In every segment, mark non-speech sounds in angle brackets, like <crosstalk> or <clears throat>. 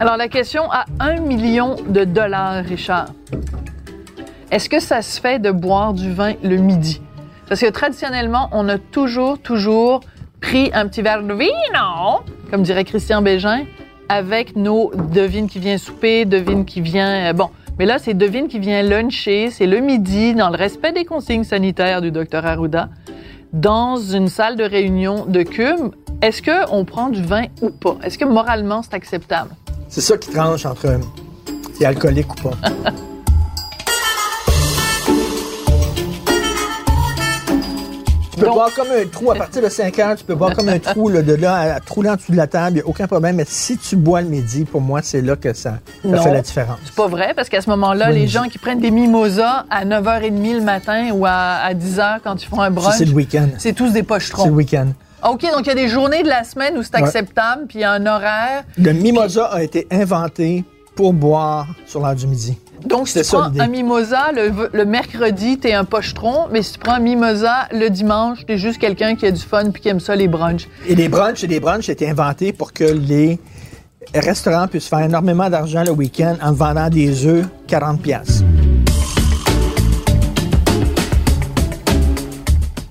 Alors, la question à un million de dollars, Richard. Est-ce que ça se fait de boire du vin le midi? Parce que traditionnellement, on a toujours, toujours pris un petit verre de vino, comme dirait Christian Bégin, avec nos devines qui vient souper, devine qui vient... euh, bon, mais là, c'est devine qui vient luncher, c'est le midi, dans le respect des consignes sanitaires du docteur Arruda, dans une salle de réunion de Cube. Est-ce qu'on prend du vin ou pas? Est-ce que moralement, c'est acceptable? C'est ça qui tranche entre euh, si alcoolique ou pas. <laughs> peux Donc- boire comme un trou à partir de 5 heures, tu peux boire comme un <laughs> trou là, de là à, en dessous de la table, il n'y a aucun problème. Mais si tu bois le midi, pour moi, c'est là que ça, fait la différence. C'est pas vrai, parce qu'à ce moment-là, Oui, les gens qui prennent des mimosas à 9h30 le matin ou à, à 10h quand ils font un brunch, c'est le week-end. c'est tous des C'est le pochetrons. week-end. OK, donc il y a des journées de la semaine où c'est acceptable, puis il y a un horaire. Le mimosa a été inventé pour boire sur l'heure du midi. Donc, si C'était tu prends un mimosa le, le mercredi, t'es un pochetron, mais si tu prends un mimosa le dimanche, t'es juste quelqu'un qui a du fun puis qui aime ça, les brunchs. Et les brunchs, et les brunchs étaient inventés pour que les restaurants puissent faire énormément d'argent le week-end en vendant des œufs 40 pièces.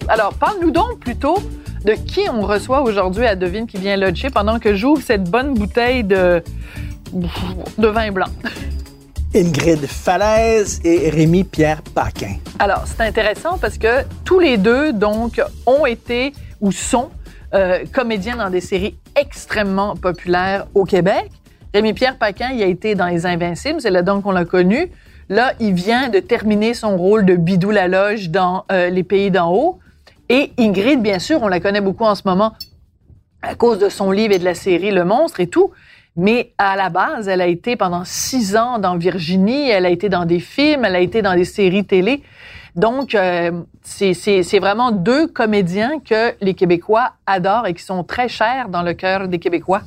Alors, parle-nous donc plutôt de qui on reçoit aujourd'hui à Devine qui vient luncher pendant que j'ouvre cette bonne bouteille de, de vin blanc. <laughs> Ingrid Falaise et Rémi Pierre Paquin. Alors, c'est intéressant parce que tous les deux, donc, ont été ou sont euh, comédiens dans des séries extrêmement populaires au Québec. Rémi-Pierre Paquin, il a été dans Les Invincibles, c'est là donc qu'on l'a connu. Là, il vient de terminer son rôle de Bidou la Loge dans euh, Les Pays d'en haut. Et Ingrid, bien sûr, on la connaît beaucoup en ce moment à cause de son livre et de la série Le Monstre et tout. Mais à la base, elle a été pendant six ans dans Virginie, elle a été dans des films, elle a été dans des séries télé. Donc, euh, c'est- vraiment deux comédiens que les Québécois adorent et qui sont très chers dans le cœur des Québécois.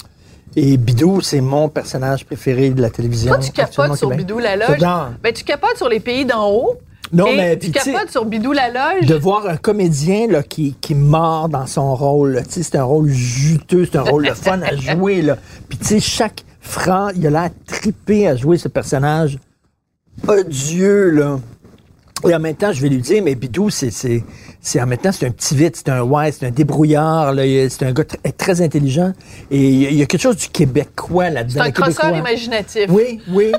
Et Bidou, c'est mon personnage préféré de la télévision. Toi, tu capotes sur. Bidou la Loge. Ben, tu capotes sur les pays d'en haut. Non, et mais tu capotes sur Bidou la Loge. de voir un comédien là, qui, qui mord dans son rôle, là. Tu sais, c'est un rôle juteux, c'est un rôle de fun à jouer. Là. Puis tu sais, chaque franc, il a l'air trippé à jouer ce personnage odieux. Là. Et en même temps, je vais lui dire, mais Bidou, c'est, en même temps, c'est un petit vite, c'est un ouais, c'est un débrouillard, c'est un gars tr- très intelligent. Et il y a- il y a quelque chose du québécois là-dedans. C'est un crosseur imaginatif. Oui, oui.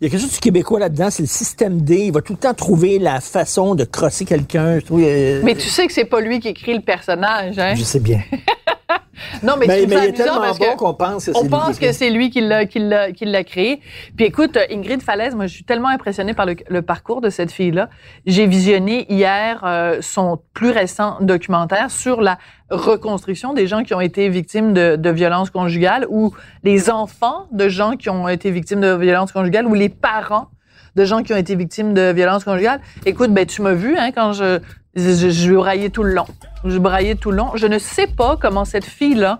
Il y a quelque chose du québécois là-dedans, c'est le système D. Il va tout le temps trouver la façon de crosser quelqu'un. Euh, Mais tu sais que c'est pas lui qui écrit le personnage, hein? Je sais bien. <laughs> <laughs> Non, mais, trouve mais ça il est tellement bon qu'on pense que c'est on pense que c'est lui l'a, qui l'a créé. Puis écoute, euh, Ingrid Falaise, moi, je suis tellement impressionnée par le, le parcours de cette fille-là. J'ai visionné hier euh, son plus récent documentaire sur la reconstruction des gens qui ont été victimes de, de violences conjugales ou les enfants de gens qui ont été victimes de violences conjugales ou les parents de gens qui ont été victimes de violences conjugales. Écoute, ben tu m'as vu hein, quand je je, je braillais tout le long. Je braillais tout le long. Je ne sais pas comment cette fille-là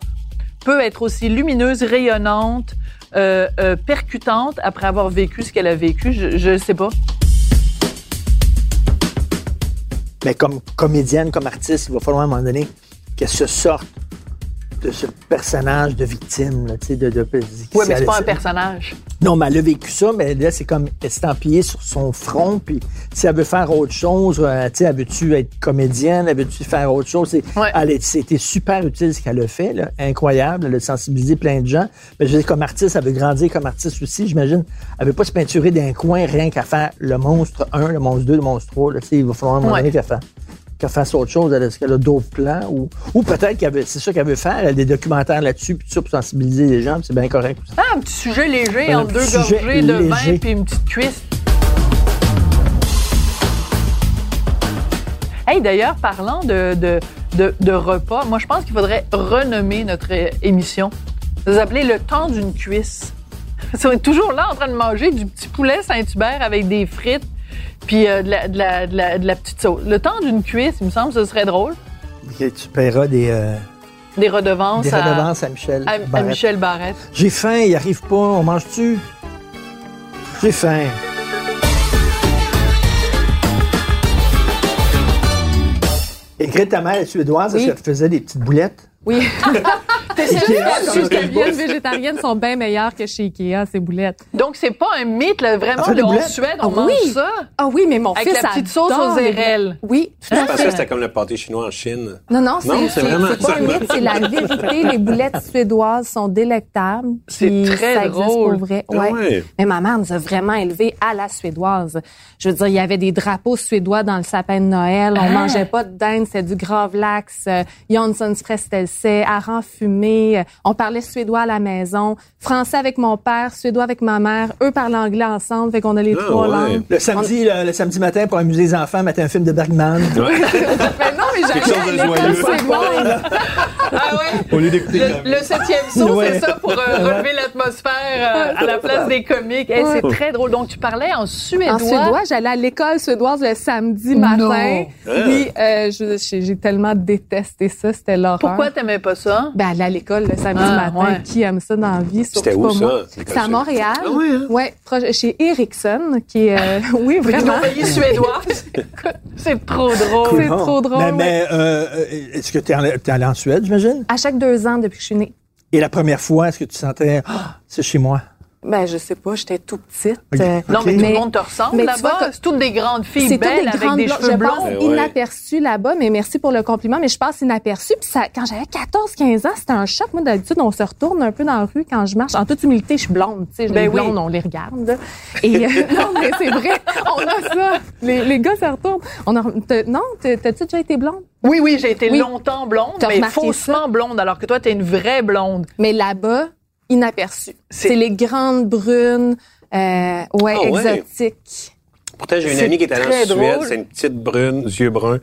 peut être aussi lumineuse, rayonnante, euh, euh, percutante après avoir vécu ce qu'elle a vécu. Je ne sais pas. Mais comme comédienne, comme artiste, il va falloir à un moment donné qu'elle se sorte de ce personnage de victime. Là, de, de, Oui, mais c'est pas un personnage. Non, mais elle a vécu ça, mais là, c'est comme estampillé sur son front. Puis si elle veut faire autre chose, euh, tu sais, elle veut-tu être comédienne, elle veut-tu faire autre chose? C'est, Ouais. elle est- C'était super utile ce qu'elle a fait, là, incroyable. Elle a sensibilisé plein de gens. Mais je veux dire, comme artiste, elle veut grandir comme artiste aussi, j'imagine. Elle veut pas se peinturer d'un coin rien qu'à faire le monstre 1, le monstre 2, le monstre 3. Là, tu sais, il va falloir un moment Ouais. donné qu'elle fasse qu'elle fasse autre chose, est-ce qu'elle a d'autres plans ou, ou peut-être qu'elle veut- c'est ça qu'elle veut faire, elle a des documentaires là-dessus, puis ça pour sensibiliser les gens, puis c'est bien correct. Ah, un petit sujet léger entre deux gorgées de vin léger. puis une petite cuisse. Hey, d'ailleurs, parlant de, de, de, de repas, moi, je pense qu'il faudrait renommer notre émission. Vous appelez le temps d'une cuisse. <laughs> On est toujours là en train de manger du petit poulet Saint-Hubert avec des frites puis euh, de, la, de, la, de, la, de la petite sauce. Le temps d'une cuisse, il me semble, ce serait drôle. Et tu paieras des, euh, Des redevances, des à- redevances à, Michel. à, à Barrette. Michel Barrette. J'ai faim, il arrive pas, on mange-tu? J'ai faim. Et Greta mère est suédoise, Oui. qu'elle te faisait des petites boulettes? Oui. <laughs> Bien bouffe. végétariennes sont bien meilleures que chez Ikea, ces boulettes. Donc, c'est pas un mythe, là, vraiment. Ah, là, en boulettes? Suède, on Ah mange oui! ça. Ah oui, mais mon Avec fils la petite sauce aux les érelles. Oui, tout Je à pensais que c'était comme le pâté chinois en Chine. Non, non, Non, c'est c'est c'est- vraiment c'est pas un mythe, c'est la vérité. Les boulettes suédoises sont délectables. C'est très ça existe drôle. pour vrai. Ah Ouais. ouais. Mais ma mère nous a vraiment élevés à la suédoise. Je veux dire, il y avait des drapeaux suédois dans le sapin de Noël. On Ah. mangeait pas de dinde, c'était du gravlax, euh, Janssons Frestelse, hareng fumé. Euh, On parlait suédois à la maison. Français avec mon père, suédois avec ma mère. Eux parlent anglais ensemble, fait qu'on a les Ah, trois ouais. langues. Le samedi, le, le samedi matin, pour amuser les enfants, mettre un film de Bergman. <laughs> Mais non, mais à l'école joyeux. suédoise. <laughs> Ah ouais? Au lieu d'écouter Le, le septième saut, Ouais. c'est ça, pour euh, relever l'atmosphère euh, à la place des comiques. Hey, c'est très drôle. Donc, tu parlais en suédois. En suédois, j'allais à l'école suédoise le samedi matin. Non. Puis euh, je- j'ai tellement détesté ça, c'était l'horreur. Pourquoi t'aimais pas ça? Ben, à l'école le samedi Ah, matin, ouais. qui aime ça dans la vie? C'était où, pas ça, C'est à? Montréal. Ah oui, hein? Ouais, proche- chez Ericsson, qui est... euh, <laughs> oui, Une vraiment. compagnie suédoise. <laughs> C'est trop drôle. C'est trop drôle, Mais, euh, euh, est-ce que tu es, allé en Suède, j'imagine? À chaque deux ans depuis que je suis née. Et la première fois, est-ce que tu sentais, ah, c'est chez moi? Ben, je sais pas, j'étais tout petite. Euh, Non, mais, Ok. tout Mais- le monde te ressemble mais là-bas. C'est toutes des grandes filles belles des avec grandes des cheveux Je blonds. passe Ben ouais. inaperçue là-bas, mais merci pour le compliment. Mais je passe inaperçue. Puis ça, quand j'avais 14-15 ans, c'était un choc. Moi, d'habitude, on se retourne un peu dans la rue quand je marche. En toute humilité, je suis blonde. Tu sais, Ben les oui. blondes, on les regarde. Et euh, <laughs> non, mais c'est vrai, on a ça. Les, les gars se retournent. On a, t'as- non, t'as- t'as-tu déjà été blonde? Oui, oui, j'ai été Oui. longtemps blonde, T'as mais faussement blonde, alors que toi, t'es une vraie blonde. Mais là-bas, inaperçue. C'est- les grandes brunes, euh, ouais, Ah ouais? exotiques. Pourtant, j'ai une amie qui est allée en Suède. C'est une petite brune, yeux bruns.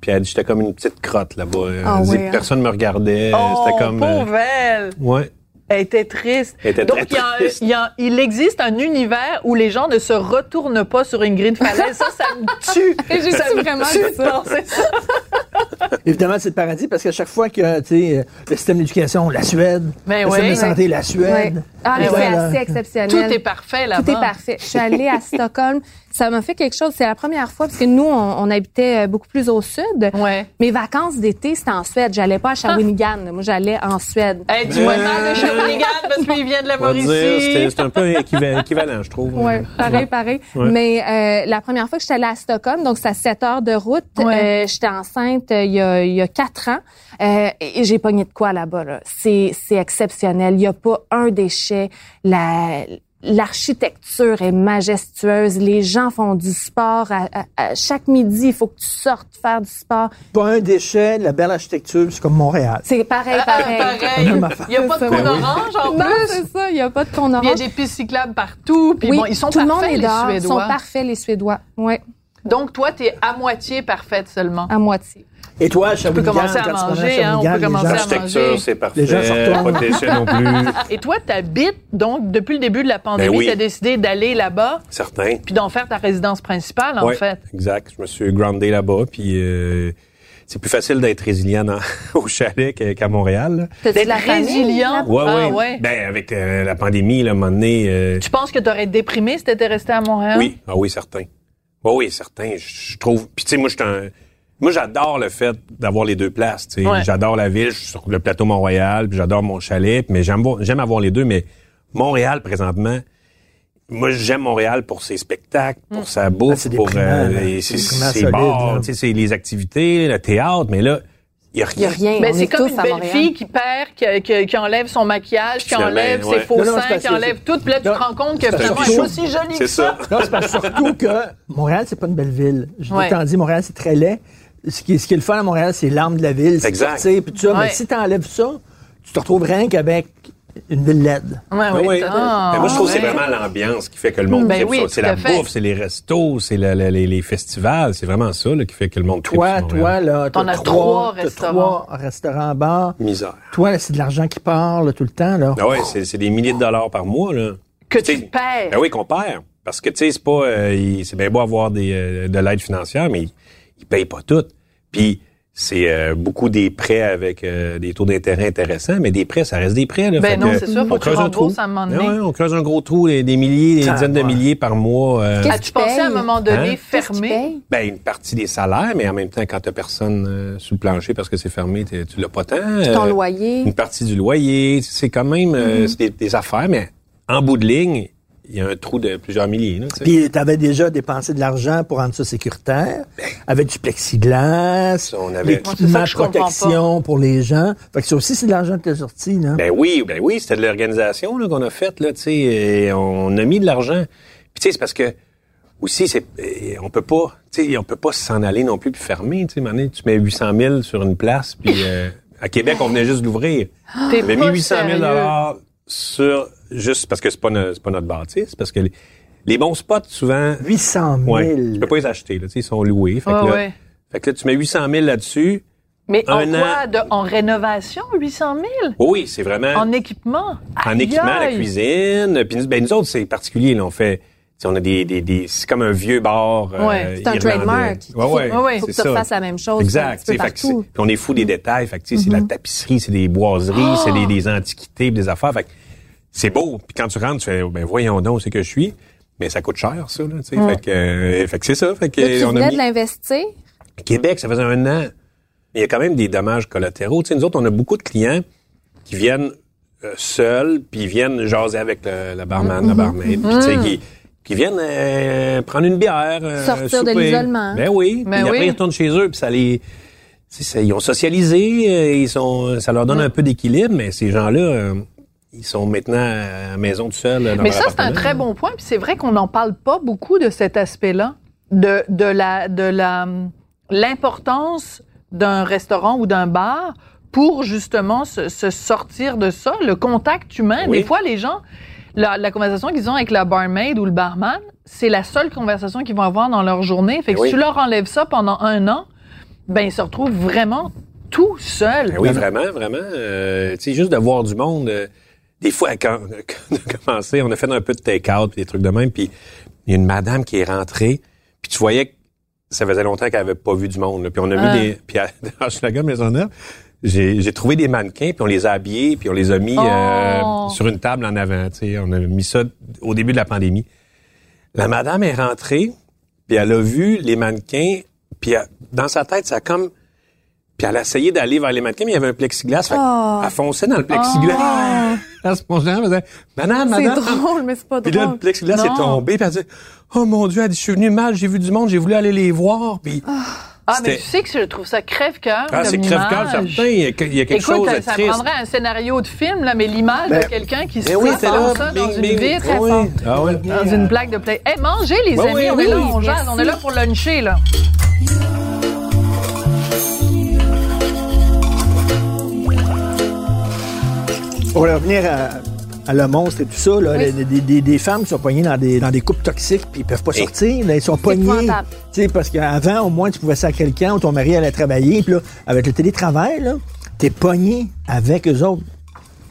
Puis elle dit j'étais comme une petite crotte là-bas. Ah hein? personne me regardait. Oh, C'était comme. euh, pauvre elle. ouais. Elle était triste. Elle était Donc, très il, y a un- triste. il y a- il existe un univers où les gens ne se retournent pas sur une grille de falaise. Ça, ça me <laughs> tue. Et j'ai Ça me vraiment tue ça. penser ça. <laughs> Évidemment, c'est le paradis parce qu'à chaque fois que, tu sais, euh, le système d'éducation, la Suède, Ben le système de santé, la Suède. Ah, mais c'est assez exceptionnel. Tout est parfait là-bas. Tout est parfait. Je suis allée à <laughs> Stockholm. Ça m'a fait quelque chose. C'est la première fois parce que nous, on, on habitait euh, beaucoup plus au sud. Ouais. Mes vacances d'été, c'était en Suède. J'allais pas à Shawinigan. Moi, j'allais en Suède. Hey, tu vois mal de Shawinigan parce qu'il vient de la Mauricie. c'était un peu équivalent, je trouve. Ouais, pareil, pareil. Ouais. Mais euh, la première fois que j'étais allée à Stockholm, donc c'est à 7 heures de route, Ouais. euh, j'étais enceinte euh, il y a il y a quatre ans euh, et j'ai pogné de quoi là-bas. Là? C'est c'est exceptionnel. Il y a pas un déchet. La L'architecture est majestueuse. Les gens font du sport. À, à- à chaque midi, il faut que tu sortes faire du sport. Pas un déchet, la belle architecture, c'est comme Montréal. C'est pareil, Ah, pareil. pareil. Il n'y a pas de ça. orange en Non, plus. c'est ça. Il y a pas de con Il y a orange. des pistes cyclables partout. Puis oui, bon, ils sont tout le monde parfaits, est les dehors. Ils sont Suédois. parfaits, les Suédois. Ouais, Donc, toi, tu es à moitié parfaite seulement. à moitié. Et toi, Shawinigan, commencer à quand manger, hein, on peut commencer à L'architecture, manger. c'est parfait. Les gens se retournent. Pas déchets non plus. <laughs> Et toi, tu habites, donc, depuis le début de la pandémie, Ben oui. tu as décidé d'aller là-bas Certain. puis d'en faire ta résidence principale, en Ouais, fait. Exact. Je me suis groundé là-bas. Puis euh, c'est plus facile d'être résilient dans- <laughs> au chalet qu'à Montréal. D'être de la famille, résilient? Ouais, Ah, ouais. ouais. Ben, avec euh, la pandémie, là, à un moment donné, euh, Tu penses que tu aurais été déprimé si tu étais resté à Montréal? Oui, ah oui, certain. Oui, oui, certain. Je je trouve. Puis tu sais, moi, je suis un. Moi, j'adore le fait d'avoir les deux places. tu sais. Ouais. J'adore la ville, je suis sur le plateau Mont-Royal, puis j'adore mon chalet, mais j'aime voir- j'aime avoir les deux. Mais Montréal, présentement, moi, j'aime Montréal pour ses spectacles, pour sa Ah, bouffe, pour euh, ses, ses bars, là. tu sais, c'est les activités, le théâtre, mais là, il y a Il y rien. a rien. Mais c'est est comme une belle Montréal. fille qui perd, qui, qui- qui enlève son maquillage, qui enlève ouais. ses faux Non, non, c'est seins, qui enlève tout. Puis là, tu te rends compte que C'est finalement, elle est show. pas si jolie C'est que ça. ça. Non, c'est parce que surtout que Montréal, c'est pas une belle ville. Je Ouais. l'ai tant dit, Montréal, c'est très laid. Ce qui, ce qui est le fun à Montréal, c'est l'âme de la ville. c'est Exact. sortir, puis tout ça. Ouais. Mais si t'enlèves ça, tu te retrouves rien qu'avec une ville LED. Ouais, ouais. t'as- Mais moi, je trouve que c'est vraiment l'ambiance qui fait que le monde Ben oui, C'est la fait. bouffe, c'est les restos, c'est le- le- les, les festivals. C'est vraiment ça là, qui fait que le monde Toi, toi, là, T'en t'as as trois, restaurants. trois restaurants, bars. Misère. Toi, c'est de l'argent qui part là, tout le temps. Là. Ah ouais, c'est des milliers de dollars par mois. Là. Que Tu tu perds. Ben oui, qu'on perd. Parce que, tu sais, c'est pas... euh, c'est bien beau avoir des, euh, de l'aide financière, mais ils, payent pas tout. Puis, c'est euh, beaucoup des prêts avec euh, des taux d'intérêt intéressants, mais des prêts, ça reste des prêts. Là. Ben Fait non, que, c'est sûr, faut on que tu creuse un rembourses trou. à un moment Ben ouais, on creuse un gros trou, des, des milliers, des dizaines de milliers par mois. euh, Qu'est-ce As-tu tu pensé à un moment donné Hein? Que tu fermer? ben, une partie des salaires, mais en même temps, quand t'as personne euh, sous le plancher parce que c'est fermé, tu l'as pas tant. Ton loyer. Une partie du loyer. C'est quand même euh, c'est des, des affaires, mais en bout de ligne, il y a un trou de plusieurs milliers. Là, tu sais. Puis tu avais déjà dépensé de l'argent pour rendre ça sécuritaire, avec du plexiglas, on avait- Ben. L'équipement de protection pour les gens. Fait que ça aussi, c'est de l'argent que t'as sorti, là. Ben oui, ben oui, c'était de l'organisation là, qu'on a faite là, tu sais, et on a mis de l'argent. Puis tu sais, c'est parce que aussi c'est euh, on peut pas, tu sais, on peut pas s'en aller non plus puis fermer, tu sais, tu mets 800 000 sur une place puis euh, à Québec on venait juste de l'ouvrir. T'es On avait mis 800 000 sérieux. dollars sur juste parce que c'est pas no- c'est pas notre bâtisse, parce que les, les bons spots souvent 800 000. ouais, tu peux pas les acheter là, tu sais, ils sont loués. Fait, Ouais, que là, ouais. fait que là, tu mets 800 000 là-dessus. Mais en Un quoi? an. De, en rénovation, 800 000? Oui, c'est vraiment En équipement? en Aïe, équipement, la cuisine. Puis nous, ben, nous autres, c'est particulier. Là, on fait, on a des, des, des c'est comme un vieux bar. euh, Ouais, c'est un trademark. Ouais, ouais, Ouais, ouais. Faut que tu ça. refasses la même chose Exact. un fait. Puis on est fou des détails. Fait que, tu sais, c'est la tapisserie, c'est des boiseries, c'est des, des antiquités, des affaires. Fait que c'est beau. Puis quand tu rentres, tu fais, ben voyons donc, c'est que je suis. Mais ça coûte cher, ça. Là, fait, que, euh, fait que c'est ça. Fait que Là, tu on a mis... de l'investir? Québec, ça faisait un an. Il y a quand même des dommages collatéraux. Tu sais, nous autres, on a beaucoup de clients qui viennent euh, seuls, puis ils viennent jaser avec le, le barman, la barmaid, puis tu sais, qui, viennent euh, prendre une bière. euh, Sortir de l'isolement. Ben oui. Ben puis après, oui. ils retournent chez eux, puis ça les... ça- ils ont socialisé, euh, ils sont, ça leur donne un peu d'équilibre, mais ces gens-là, euh, ils sont maintenant à la maison tout seuls. dans Mais leur ça, c'est un très bon point. Puis c'est vrai qu'on n'en parle pas beaucoup de cet aspect-là, de, de la, de la, l'importance d'un restaurant ou d'un bar pour justement se, se sortir de ça, le contact humain. Oui. Des fois, les gens, la, la conversation qu'ils ont avec la barmaid ou le barman, c'est la seule conversation qu'ils vont avoir dans leur journée. Fait que Oui. si tu leur enlèves ça pendant un an, ben ils se retrouvent vraiment tout seuls. Ben oui, vraiment, vraiment. Euh, tu sais, juste de voir du monde. euh, des fois, quand, <laughs> quand on a commencé, on a fait un peu de take-out, des trucs de même, puis il y a une madame qui est rentrée, puis tu voyais que ça faisait longtemps qu'elle avait pas vu du monde. là. Puis on a Ah. mis des... Puis à Hochelaga <laughs> Maisonneuve, j'ai trouvé des mannequins, puis on les a habillés, puis on les a mis Oh. euh, sur une table en avant. tu sais. On a mis ça au début de la pandémie. La madame est rentrée, puis elle a vu les mannequins, puis elle- dans sa tête, ça a comme... Puis elle a essayé d'aller vers les mannequins, mais il y avait un plexiglas. Fait Oh. Elle fonçait dans le plexiglas. <laughs> Elle se penchait, elle faisait « Madame, C'est madame! » drôle, mais c'est pas Puis là, le drôle. plexiglas Non. est tombé, puis elle dit « Oh mon Dieu, elle dit, je suis venue mal, j'ai vu du monde, j'ai voulu aller les voir. » Puis Ah, mais tu sais que je trouve ça crève-cœur. ah, c'est crève-cœur, certain. Il y a, il y a quelque Écoute, chose de ça triste. prendrait un scénario de film, là, mais l'image Ben, de quelqu'un qui se Mais oui, là, ça dans bing, une bing. vitre, Ah oui. Ah dans une plaque de play. Hey, mangez, les Ben amis, oui, on oui, est là, oui, on jase, on est là pour luncher, là. Pour revenir à, à le monstre et tout ça, là, Oui. les- des, des- des femmes qui sont poignées dans des, dans des couples toxiques puis ils peuvent pas sortir. Là, ils sont sais, parce qu'avant, au moins, tu pouvais sacrer le camp ou ton mari allait travailler. Puis là, avec le télétravail, là, t'es pogné avec eux autres.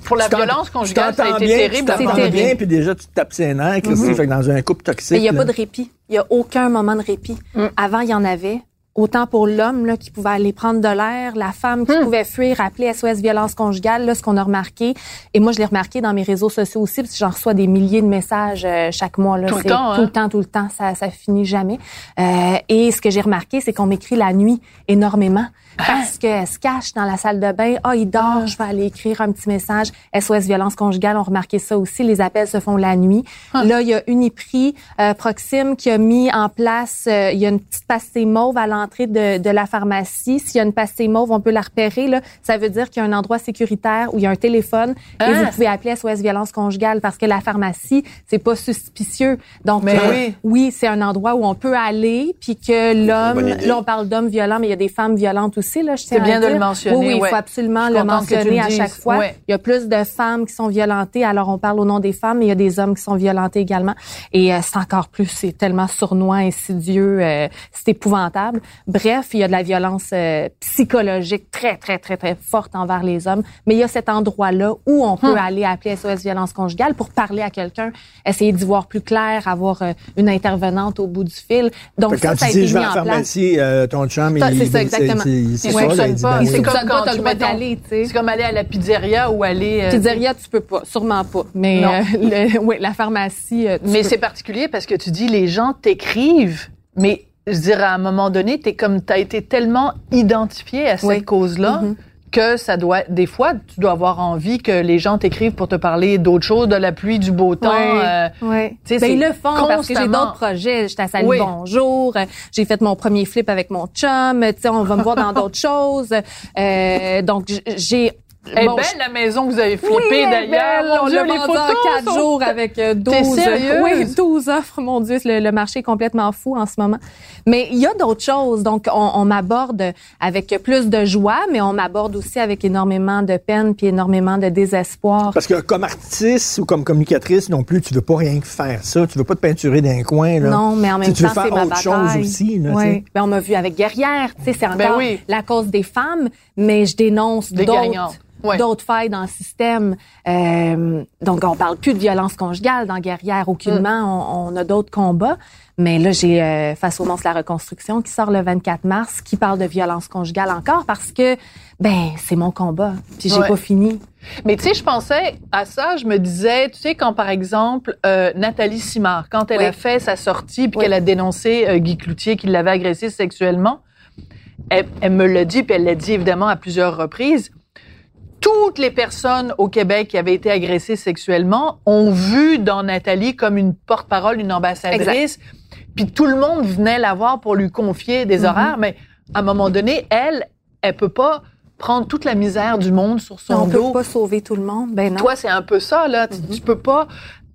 Pour la violence conjugale, ça a t'entends été bien, terrible. Tu t'entends bien, puis déjà, tu te tapes ses nerfs. Fait que dans un couple toxique. Mais il n'y a là, pas de répit. Il n'y a aucun moment de répit. Avant, il y en avait. Autant pour l'homme là, qui pouvait aller prendre de l'air, la femme qui pouvait fuir, appeler SOS violence conjugale, là, ce qu'on a remarqué. Et moi, je l'ai remarqué dans mes réseaux sociaux aussi, parce que j'en reçois des milliers de messages euh, chaque mois. Là. Tout le temps, Tout hein? le temps, tout le temps. Ça, ça finit jamais. Euh, et ce que j'ai remarqué, c'est qu'on m'écrit la nuit énormément. Parce qu'elle se cache dans la salle de bain. Ah, il dort, je vais aller écrire un petit message. SOS violence conjugale, on remarqué ça aussi. Les appels se font la nuit. Là, il y a Uniprix euh, Proxime qui a mis en place, euh, il y a une petite pastille mauve à l'entrée de, de la pharmacie. S'il y a une pastille mauve, on peut la repérer. Là. Ça veut dire qu'il y a un endroit sécuritaire où il y a un téléphone et Ah. vous pouvez appeler SOS violence conjugale parce que la pharmacie, c'est pas suspicieux. Donc, Mais euh, oui. c'est un endroit où on peut aller puis que l'homme, là, on parle d'hommes violents, mais il y a des femmes violentes aussi. Là, je tiens C'est à bien de dire. le mentionner, Oui, oui, il ouais. faut absolument le mentionner le à chaque fois. Ouais. Il y a plus de femmes qui sont violentées, alors on parle au nom des femmes, mais il y a des hommes qui sont violentés également. Et euh, c'est encore plus, c'est tellement sournois, insidieux, euh, c'est épouvantable. Bref, il y a de la violence euh, psychologique très, très, très, très forte envers les hommes. Mais il y a cet endroit-là où on Hum. peut aller appeler SOS violence conjugale pour parler à quelqu'un, essayer d'y voir plus clair, avoir euh, une intervenante au bout du fil. Donc ça, Quand ça tu dis je vais en la place. pharmacie, euh, ton chum, il c'est ça, exactement. c'est- c'est ça, pas. comme quand t'as tu sais. C'est comme aller à la pizzeria ou aller. euh, Pizzeria, tu peux pas, sûrement pas. Mais euh, <laughs> la pharmacie. euh, Mais c'est particulier parce que tu dis les gens t'écrivent, mais je dirais à un moment donné, t'es comme t'as été tellement identifié à cette Oui. cause-là Mhm. Que ça doit des fois tu dois avoir envie que les gens t'écrivent pour te parler d'autres choses, de la pluie, du beau temps. Ouais. euh, Ouais. Ben, ils le font parce que j'ai constamment- d'autres projets. J'étais à Salut Oui. Bonjour. euh, J'ai fait mon premier flip avec mon chum. Tu sais, on va me voir dans d'autres <laughs> choses. Euh, donc, j'ai... Elle est bon, belle je- la maison que vous avez flippée Oui, est d'ailleurs. belle. Mon on Dieu, l'a les photos en quatre sont- jours avec euh, 12. sérieuse? Oui, 12 offres, mon Dieu. Le, le marché est complètement fou en ce moment. Mais il y a d'autres choses. Donc, on, on m'aborde avec plus de joie, mais on m'aborde aussi avec énormément de peine puis énormément de désespoir. Parce que comme artiste ou comme communicatrice non plus, tu veux pas rien que faire ça. Tu veux pas te peinturer dans un coin. Là. Non, mais en même tu veux temps, faire c'est ma autre bataille. chose aussi. Là, tu Oui. Ben, on m'a vu avec Guerrière, tu sais, c'est encore Ben oui. la cause des femmes, mais je dénonce Des d'autres gagnants. Ouais. d'autres failles dans le système. Euh, donc, on parle plus de violence conjugale dans Guerrière, aucunement. Mm. On, on a d'autres combats. Mais là, j'ai euh, Face au monstre la reconstruction qui sort le 24 mars, qui parle de violence conjugale encore parce que, ben, c'est mon combat. Puis j'ai Ouais. pas fini. Mais tu sais, je pensais à ça, je me disais, tu sais, quand par exemple euh, Nathalie Simard, quand elle Oui. a fait sa sortie puis Oui. qu'elle a dénoncé euh, Guy Cloutier qui l'avait agressé sexuellement, elle, elle me l'a dit, puis elle l'a dit évidemment à plusieurs reprises. Toutes les personnes au Québec qui avaient été agressées sexuellement ont vu dans Nathalie comme une porte-parole, une ambassadrice. Puis tout le monde venait la voir pour lui confier des horaires, mais à un moment donné, elle, elle peut pas prendre toute la misère du monde sur son on dos. peut pas sauver tout le monde. Ben non. Toi, c'est un peu ça, là. Tu- Tu, peux pas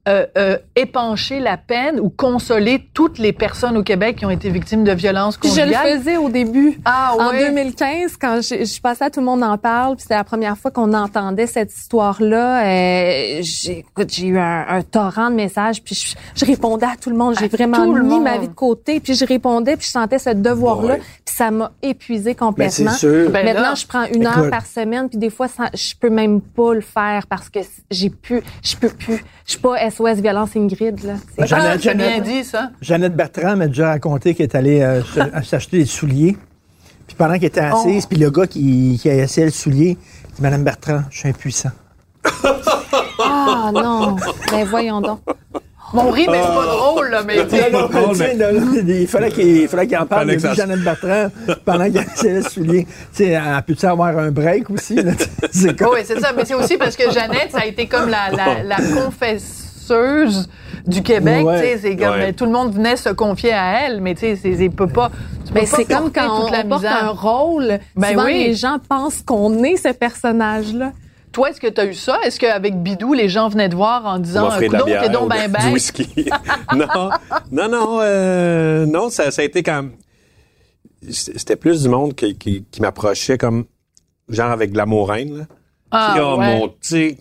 euh, euh, épancher la peine ou consoler toutes les personnes au Québec qui ont été victimes de violences Puis je le conjugales. faisais au début. Ah En ouais. 2015, quand je, je passais à Tout le monde en parle, puis c'était la première fois qu'on entendait cette histoire-là, euh, j'ai, écoute, j'ai eu un, un torrent de messages, puis je, je répondais à tout le monde. J'ai À vraiment mis monde. ma vie de côté, puis je répondais, puis je sentais ce devoir-là, Ouais. puis ça m'a épuisé Ben, complètement. c'est sûr. Ben Maintenant, là, je prends une heure par semaine, puis des fois, ça, je peux même pas le faire parce que j'ai pu, je peux plus. Je suis pas SOS violence Ingrid là. Ben, Jeannette, Ah, bien dit ça. Jeannette Bertrand m'a déjà raconté qu'elle est allée euh, <laughs> s'acheter des souliers. Puis pendant qu'elle était assise, Oh. puis le gars qui, qui a essayé le soulier, il dit Madame Bertrand, je suis impuissant. <laughs> Ah non, ben voyons donc. Mon rit, mais c'est pas drôle, là, mais il fallait qu'il en parle de ça- Jeannette Bertrand pendant qu'elle essayait le soulier. Tu sais, elle peut-tu avoir un break aussi? là? <laughs> C'est comme... Oui, c'est ça. Mais c'est aussi parce que Jeannette, ça a été comme la, la, la du Québec. Ouais. tu sais, C'est comme Ouais. tout le monde venait se confier à elle, mais tu sais, c'est- il peut pas. Ben, pas c'est comme quand toute on, la on porte un rôle. Ben souvent, oui. les gens pensent qu'on est ce personnage-là. Toi, est-ce que tu as eu ça? Est-ce qu'avec Bidou, les gens venaient te voir en disant la Coudonc, bière, t'es donc ben du whisky. <laughs> non, non, non, euh, non, ça, ça a été comme, c'était plus du monde qui, qui, qui m'approchait comme, genre avec de l'amour reine, là. Ah, Puis, oh, ouais. mon, tu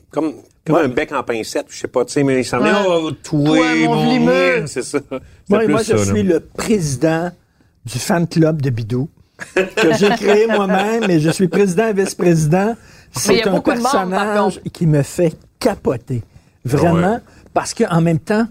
comme, un bec en pincette, je sais pas, tu sais, mais il s'en Ouais. est, oh, toi, Toi, mon mon c'est ça. Moi, je ça, là. suis le président du fan club de Bidou que j'ai <laughs> créé moi-même, mais je suis président et vice-président. C'est a un monde, personnage qui me fait capoter. Vraiment. Ouais. Parce qu'en même temps,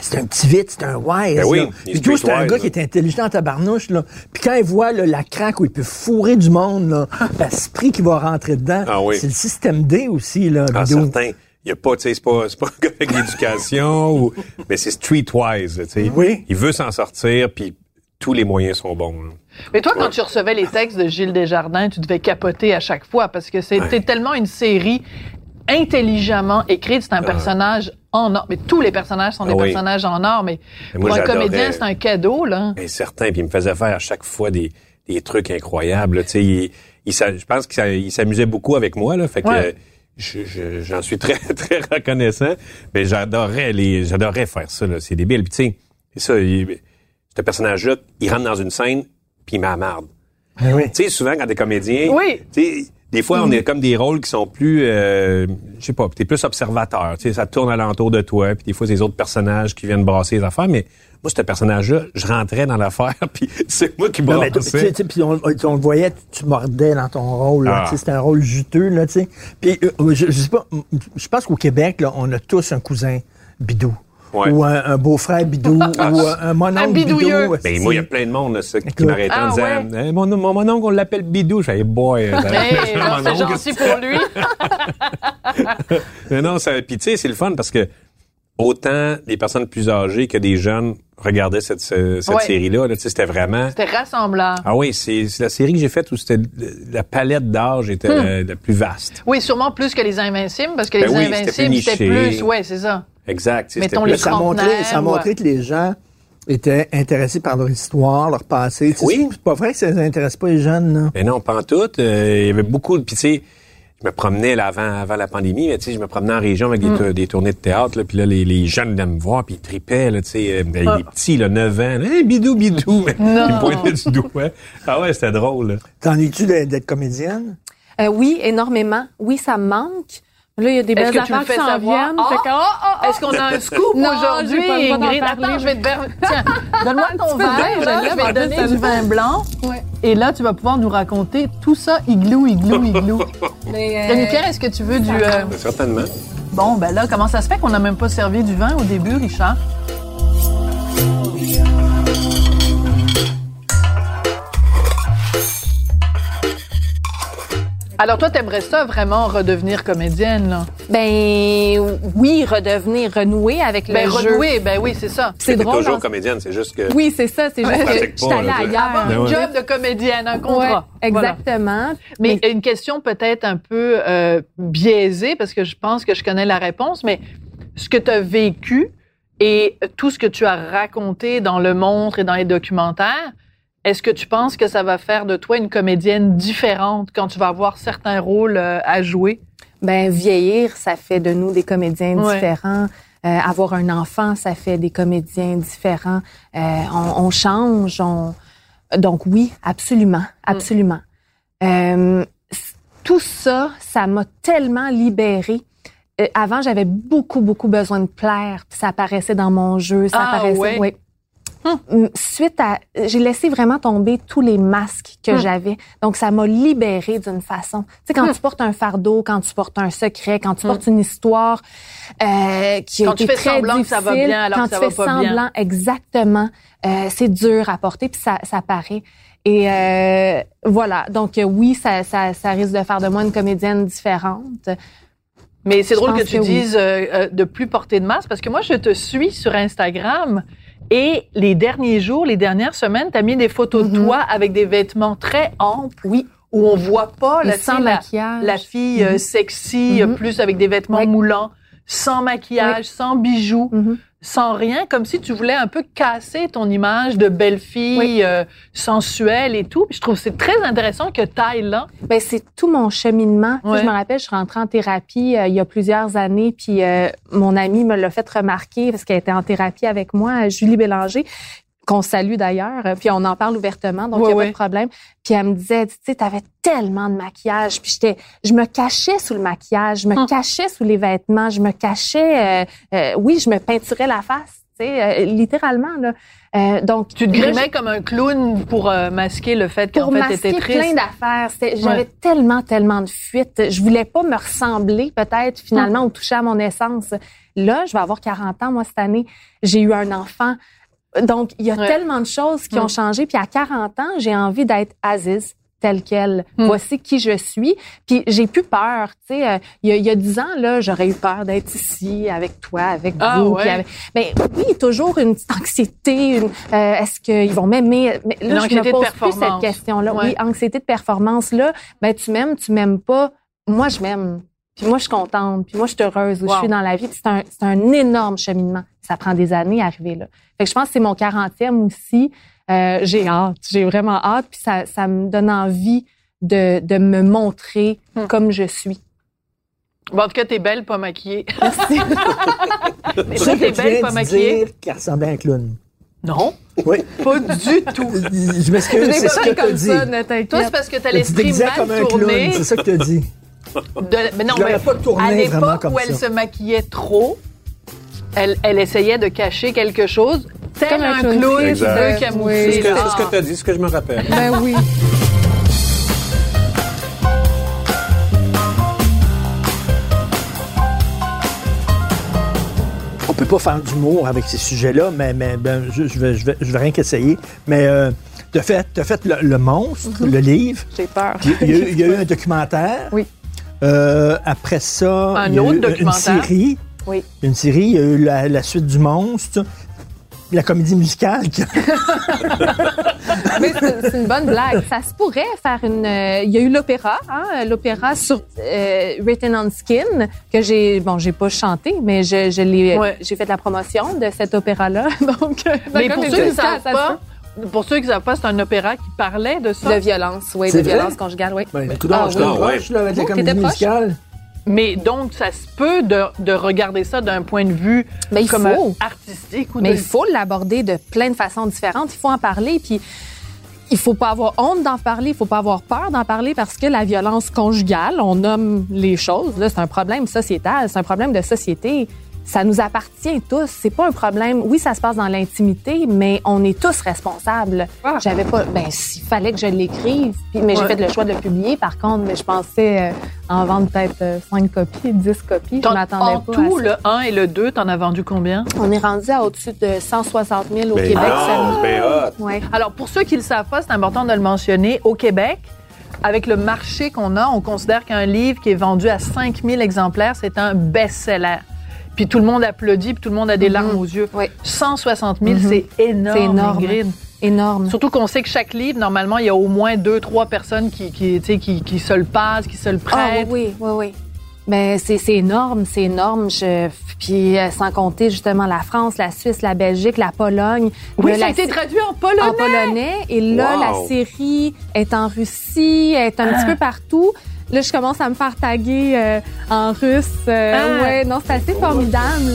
c'est un petit vite, c'est un wise. Ben oui, est Bidou, c'est un gars là. qui est intelligent en tabarnouche. Là. Puis quand il voit là, la craque où il peut fourrer du monde, là, <laughs> l'esprit qui va rentrer dedans, Ah oui. c'est le système D aussi, là, Ah, Bidou. certain. Il y a pas, tu sais, c'est pas, c'est pas un gars avec l'éducation <laughs> ou, mais c'est streetwise, tu sais. Oui. Il veut s'en sortir, puis tous les moyens sont bons. là. Mais toi, quand tu recevais les textes de Gilles Desjardins, tu devais capoter à chaque fois parce que c'était tellement une série intelligemment écrite. C'est un personnage en or. Mais tous les personnages sont des Ah oui. personnages en or. Mais, Mais moi, pour un comédien, c'est un cadeau, là. Ben, certain, puis il me faisait faire à chaque fois des, des trucs incroyables. là. Tu sais, il, il je pense qu'il s'amusait beaucoup avec moi, là. Fait que Ouais. euh, je- je- j'en suis très <laughs> très reconnaissant. Mais j'adorais les, j'adorais faire ça. là. C'est débile. Puis tu sais, c'est ça. il- ce personnage-là, il rentre dans une scène, puis il m'amarde. Ben oui. Tu sais, souvent quand t'es comédien, Oui. tu sais, des fois on est comme des rôles qui sont plus, euh, je sais pas, t'es plus observateur. Tu sais, ça tourne alentour de toi, puis des fois c'est les autres personnages qui viennent brasser les affaires. Mais moi, ce personnage-là, je rentrais dans l'affaire, <laughs> puis c'est moi qui Non, mais tu brassais. sais, tu sais, puis on, on le voyait, tu, mordais dans ton rôle. Ah. Tu sais, C'était un rôle juteux, là, tu sais. Puis, euh, je, je sais pas, je pense qu'au Québec, là, on a tous un cousin bidou. Ouais. Ou un, un beau-frère bidou. <laughs> ou euh, un mononcle Un bidouilleux. bidou. Ben, moi, il y a plein de monde ça, qui m'arrêtait en Ah, disant ouais. Eh, mon, mon, mon oncle, on l'appelle Bidou. Je disais, boy, euh, mon alors, c'est gentil pour lui. <laughs> Mais non, ça, puis tu sais, c'est le fun parce que autant des personnes plus âgées que des jeunes regardaient cette, ce- cette Ouais. série-là. Là, tu sais, c'était vraiment... C'était rassembleur. Ah oui, c'est c'est la série que j'ai faite où c'était la palette d'âge était Hmm. euh, la plus vaste. Oui, sûrement plus que les Invincibles, parce que Ben les oui, Invincibles, c'était plus, ouais, c'est ça. Exact. tu sais, Mettons c'était les Ça montrait, ça montrait que les gens étaient intéressés par leur histoire, leur passé. Oui. C'est pas vrai que ça les intéresse pas les jeunes, là. Mais non, pas en tout. Euh, il y avait beaucoup de... Puis tu sais, je me promenais là, avant, avant la pandémie, mais tu sais, je me promenais en région avec des, des tournées de théâtre, là, puis là, les, les jeunes venaient me voir, puis ils tripaient, là, tu sais, euh, ben, Ah. les petits, là, 9 ans, là, hey, bidou, bidou, ils me pointaient du doigt. Ah ouais, c'était drôle, là. T'en es-tu d'être d'être comédienne? Euh, oui, énormément. Oui, ça me manque. Là, il y a des Est-ce belles que affaires qui s'en viennent. Fait que, oh, oh, oh. Est-ce qu'on a un scoop Non, aujourd'hui, Ingrid? Attends, je vais te ver- <laughs> Tiens, donne-moi ton verre, là, je vais te donner du vin blanc. Ouais. Et là, tu vas pouvoir nous raconter tout ça, igloo, igloo, igloo. <laughs> Mais, euh, Rémi-Pierre, est-ce que tu veux du... euh, Certainement. Bon, ben là, comment ça se fait qu'on n'a même pas servi du vin au début, Richard? Alors toi, t'aimerais ça vraiment redevenir comédienne, là? Ben oui, redevenir, renouer avec Ben le jeu. renouer, ben oui, c'est ça. C'est drôle. toujours hein. comédienne, c'est juste que... Oui, c'est ça. C'est juste que je suis pas, allée ailleurs. Avoir Ben un ouais. job de comédienne, un Ouais, contrat. Voilà. exactement. Mais une question peut-être un peu euh, biaisée, parce que je pense que je connais la réponse, mais ce que tu as vécu et tout ce que tu as raconté dans Le Montre et dans les documentaires, est-ce que tu penses que ça va faire de toi une comédienne différente quand tu vas avoir certains rôles euh, à jouer? Ben vieillir, ça fait de nous des comédiens Ouais. différents. Euh, avoir un enfant, ça fait des comédiens différents. Euh, on, on change. On... Donc oui, absolument, absolument. Euh, c- tout ça, ça m'a tellement libérée. Avant, j'avais beaucoup, beaucoup besoin de plaire, puis ça apparaissait dans mon jeu, ça Ah, apparaissait. ouais? Hum, Suite à, j'ai laissé vraiment tomber tous les masques que Hum. j'avais. Donc, ça m'a libérée d'une façon. Tu sais, quand tu portes un fardeau, quand tu portes un secret, quand tu portes une histoire euh, qui a Quand tu été fais très semblant que ça va bien alors quand que ça tu va fais bien. semblant, exactement, euh, c'est dur à porter puis ça, ça paraît. Et euh, voilà. Donc euh, oui, ça, ça, ça risque de faire de moi une comédienne différente. Mais c'est drôle que tu que oui. dises euh, euh, de plus porter de masque parce que moi, je te suis sur Instagram et les derniers jours, les dernières semaines, tu as mis des photos de Mhm. toi avec des vêtements très amples Oui. où on voit pas la, sans fille euh, Mhm. sexy, Mhm. plus avec des vêtements moulants, sans maquillage, sans bijoux. Sans rien, comme si tu voulais un peu casser ton image de belle fille Oui. euh, sensuelle et tout. Puis je trouve que c'est très intéressant que tu là. Ben c'est tout mon cheminement. Tu sais, Ouais. Je me rappelle, je suis rentrée en thérapie euh, il y a plusieurs années, puis euh, mon amie me l'a fait remarquer parce qu'elle était en thérapie avec moi, Julie Bélanger, qu'on salue d'ailleurs, euh, puis on en parle ouvertement, donc il n'y a pas de problème. Puis elle me disait, tu sais, t'avais tellement de maquillage, puis j'étais, je me cachais sous le maquillage, je me Hum. cachais sous les vêtements, je me cachais, euh, euh, oui, je me peinturais la face, tu sais, euh, littéralement là. Euh, donc Tu te grimais comme un clown pour masquer le fait qu'en fait, t'étais triste. plein d'affaires. J'avais Ouais. tellement, tellement de fuites. Je voulais pas me ressembler, peut-être, finalement, Hum. ou toucher à mon essence. Là, je vais avoir 40 ans, moi, cette année. J'ai eu un enfant. Donc, il y a Ouais. tellement de choses qui ont changé. Puis à 40 ans, j'ai envie d'être Aziz telle qu'elle. Hum. Voici qui je suis. Puis j'ai plus peur. Tu sais, euh, il y, a, il y a 10 ans, là, j'aurais eu peur d'être ici avec toi, avec Ah, vous. ouais. avec- Mais oui, toujours une petite anxiété. une, euh, Est-ce qu'ils vont m'aimer? Mais Une là, je anxiété de me pose plus cette question-là. Ouais. Oui, anxiété de performance. Là, ben, tu m'aimes, tu m'aimes pas. Moi, je m'aime. Puis moi, je suis contente. Puis moi, je suis heureuse où Wow. je suis dans la vie. Puis c'est un, c'est un énorme cheminement. Ça prend des années à arriver là. Fait que je pense que c'est mon 40e aussi. Euh, j'ai hâte. J'ai vraiment hâte. Puis ça, ça me donne envie de, de me montrer Hmm. comme je suis. Bon, en tout cas, t'es belle, pas maquillée. Merci. Mais <laughs> sais t'es belle, pas de maquillée? dire qu'elle ressemblait à un clown. Non, Oui. pas du tout. Je m'excuse, c'est pas ce que t'as comme dit. ça, ne. Toi, c'est parce que t'as l'esprit mal comme un tourné. c'est ça que t'as dit. De, mais non, mais pas tourné à l'époque où elle ça. se maquillait trop, elle, elle essayait de cacher quelque chose. Tel Comme un un clown oui. camoufler. C'est ce que, tu as dit, ce que je me rappelle. Ben oui. On peut pas faire d'humour avec ces sujets-là, mais, mais ben, je, je vais, je, vais, je vais rien qu'essayer. Mais euh, t'as fait, le, le monstre, le livre. J'ai peur. Il y, a eu- il y a eu <laughs> un documentaire. Oui. Euh, après ça, Un il y a autre eu documentaire. Une série. Oui. Une série, il y a eu la, la suite du monstre. La comédie musicale. qui- <laughs> Mais c'est une bonne blague. Ça se pourrait faire une. euh, Il y a eu l'opéra, hein, l'opéra sur euh, Written on Skin que j'ai. Bon, j'ai pas chanté, mais je, je l'ai. Ouais. J'ai fait la promotion de cet opéra-là. <laughs> Donc, euh, Mais pour ceux qui savent pas, pour ceux qui savent pas, c'est un opéra qui parlait de ça. De violence, oui, de vrai? violence conjugale, oui. Ben, écoute, Ah, je oui. Ah, ouais. proche, là, avec la Oh, comédie musicale. Mais donc, ça se peut de, de regarder ça d'un point de vue Mais il comme faut. euh, artistique ou Mais de... il faut l'aborder de plein de façons différentes. Il faut en parler, puis il faut pas avoir honte d'en parler, il faut pas avoir peur d'en parler parce que la violence conjugale, on nomme les choses, là, c'est un problème sociétal, c'est un problème de société. Ça nous appartient tous. C'est pas un problème. Oui, ça se passe dans l'intimité, mais on est tous responsables. Ah. J'avais pas. Ben, s'il fallait que je l'écrive, mais j'ai fait le choix de le publier. Par contre, mais je pensais euh, en vendre peut-être euh, 5 copies, 10 copies. Je m'attendais en pas. à tout, ça. le 1 et le 2, t'en as vendu combien? On est rendu à au-dessus de 160 000 au Ben Québec non, seulement. hot. Ouais. Alors, pour ceux qui ne le savent pas, c'est important de le mentionner. Au Québec, avec le marché qu'on a, on considère qu'un livre qui est vendu à 5000 exemplaires, c'est un best-seller. Puis tout le monde applaudit, puis tout le monde a des larmes aux yeux. Oui. 160 000, Mhm. c'est énorme, C'est énorme. Ingrid. Énorme. Surtout qu'on sait que chaque livre, normalement, il y a au moins deux, trois personnes qui, qui, tu sais, qui, qui se le passent, qui se le Ah prêtent. oui, oui, oui. Ben c'est énorme, c'est énorme. Je, puis euh, sans compter justement la France, la Suisse, la Belgique, la Pologne. Oui, ça a été traduit en polonais. en polonais. Et là, Wow. la série est en Russie, elle est un petit peu partout. Là, je commence à me faire taguer euh, en russe. Euh, Ah. Ouais, non, c'est assez formidable.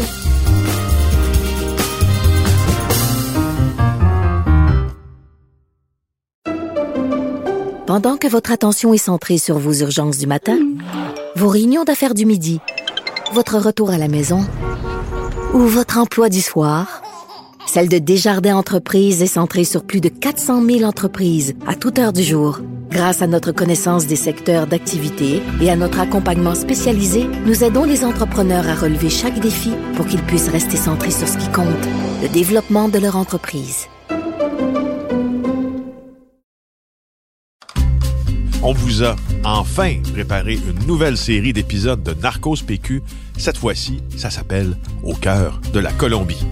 Pendant que votre attention est centrée sur vos urgences du matin, vos réunions d'affaires du midi, votre retour à la maison ou votre emploi du soir, celle de Desjardins Entreprises est centrée sur plus de 400 000 entreprises à toute heure du jour. Grâce à notre connaissance des secteurs d'activité et à notre accompagnement spécialisé, nous aidons les entrepreneurs à relever chaque défi pour qu'ils puissent rester centrés sur ce qui compte, le développement de leur entreprise. On vous a enfin préparé une nouvelle série d'épisodes de Narcos PQ. Cette fois-ci, ça s'appelle Au cœur de la Colombie.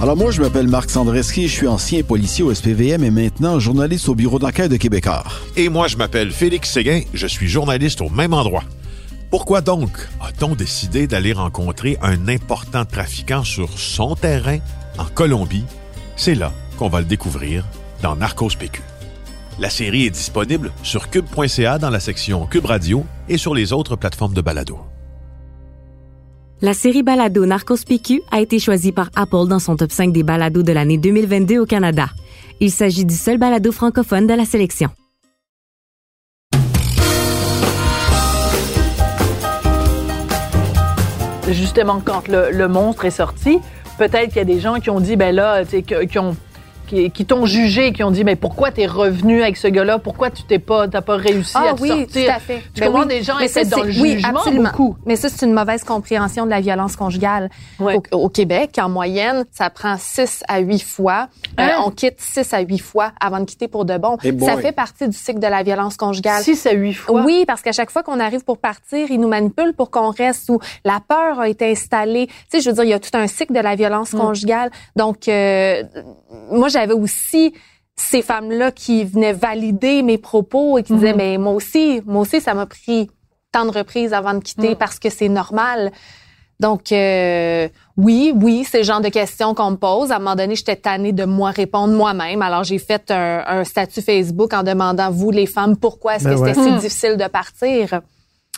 Alors moi, je m'appelle Marc Sandreski, je suis ancien policier au SPVM et maintenant journaliste au bureau d'enquête de Québécois. Et moi, je m'appelle Félix Séguin, je suis journaliste au même endroit. Pourquoi donc a-t-on décidé d'aller rencontrer un important trafiquant sur son terrain en Colombie? C'est là qu'on va le découvrir dans Narcos PQ. La série est disponible sur cube.ca dans la section Cube Radio et sur les autres plateformes de balado. La série balado Narcos PQ a été choisie par Apple dans son top 5 des balados de l'année 2022 au Canada. Il s'agit du seul balado francophone de la sélection. justement, quand le, monstre est sorti, peut-être qu'il y a des gens qui ont dit, ben là, que- qui ont qui, qui t'ont jugé, qui ont dit, mais pourquoi t'es revenu avec ce gars-là? Pourquoi tu t'es pas, t'as pas réussi Ah à te oui, sortir? tout à fait. Tu Ben comprends, oui. des gens étaient ça, dans le oui, jugement absolument. beaucoup. Mais ça, c'est une mauvaise compréhension de la violence conjugale. Ouais. Au, au Québec, en moyenne, ça prend 6 à 8 fois. Euh, Hein? on quitte 6 à 8 fois avant de quitter pour de bon. Eh boy. ça fait partie du cycle de la violence conjugale. 6 à 8 fois? Oui, parce qu'à chaque fois qu'on arrive pour partir, ils nous manipulent pour qu'on reste où la peur a été installée. Tu sais, je veux dire, il y a tout un cycle de la violence Mm. conjugale. Donc, euh, moi, j'avais aussi ces femmes-là qui venaient valider mes propos et qui disaient, mais moi aussi, moi aussi, ça m'a pris tant de reprises avant de quitter Mm. parce que c'est normal. Donc, euh, oui, oui, c'est le genre de questions qu'on me pose. À un moment donné, j'étais tannée de moi répondre moi-même. Alors, j'ai fait un, un statut Facebook en demandant, vous, les femmes, pourquoi est-ce Ben que ouais. c'était si Mm. difficile de partir?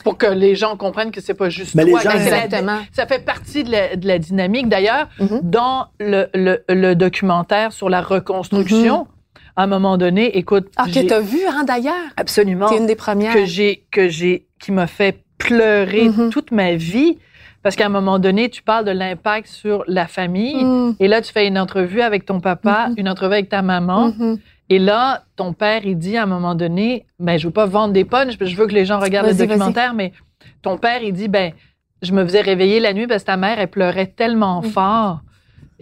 Pour que les gens comprennent que c'est pas juste Mais les toi. gens- c'est la- Exactement. ça fait partie de la, de la dynamique. D'ailleurs, Mhm. dans le, le, le documentaire sur la reconstruction, à un moment donné, écoute, Ah, que t'as vu, hein, d'ailleurs? absolument T'es une des premières. que j'ai que j'ai qui m'a fait pleurer Mhm. toute ma vie parce qu'à un moment donné, tu parles de l'impact sur la famille. Mm. Et là, tu fais une entrevue avec ton papa, une entrevue avec ta maman. Et là, ton père, il dit à un moment donné, ben, je veux pas vendre des punchs, je veux que les gens regardent le documentaire, mais ton père, il dit, ben, je me faisais réveiller la nuit parce que ta mère, elle pleurait tellement fort.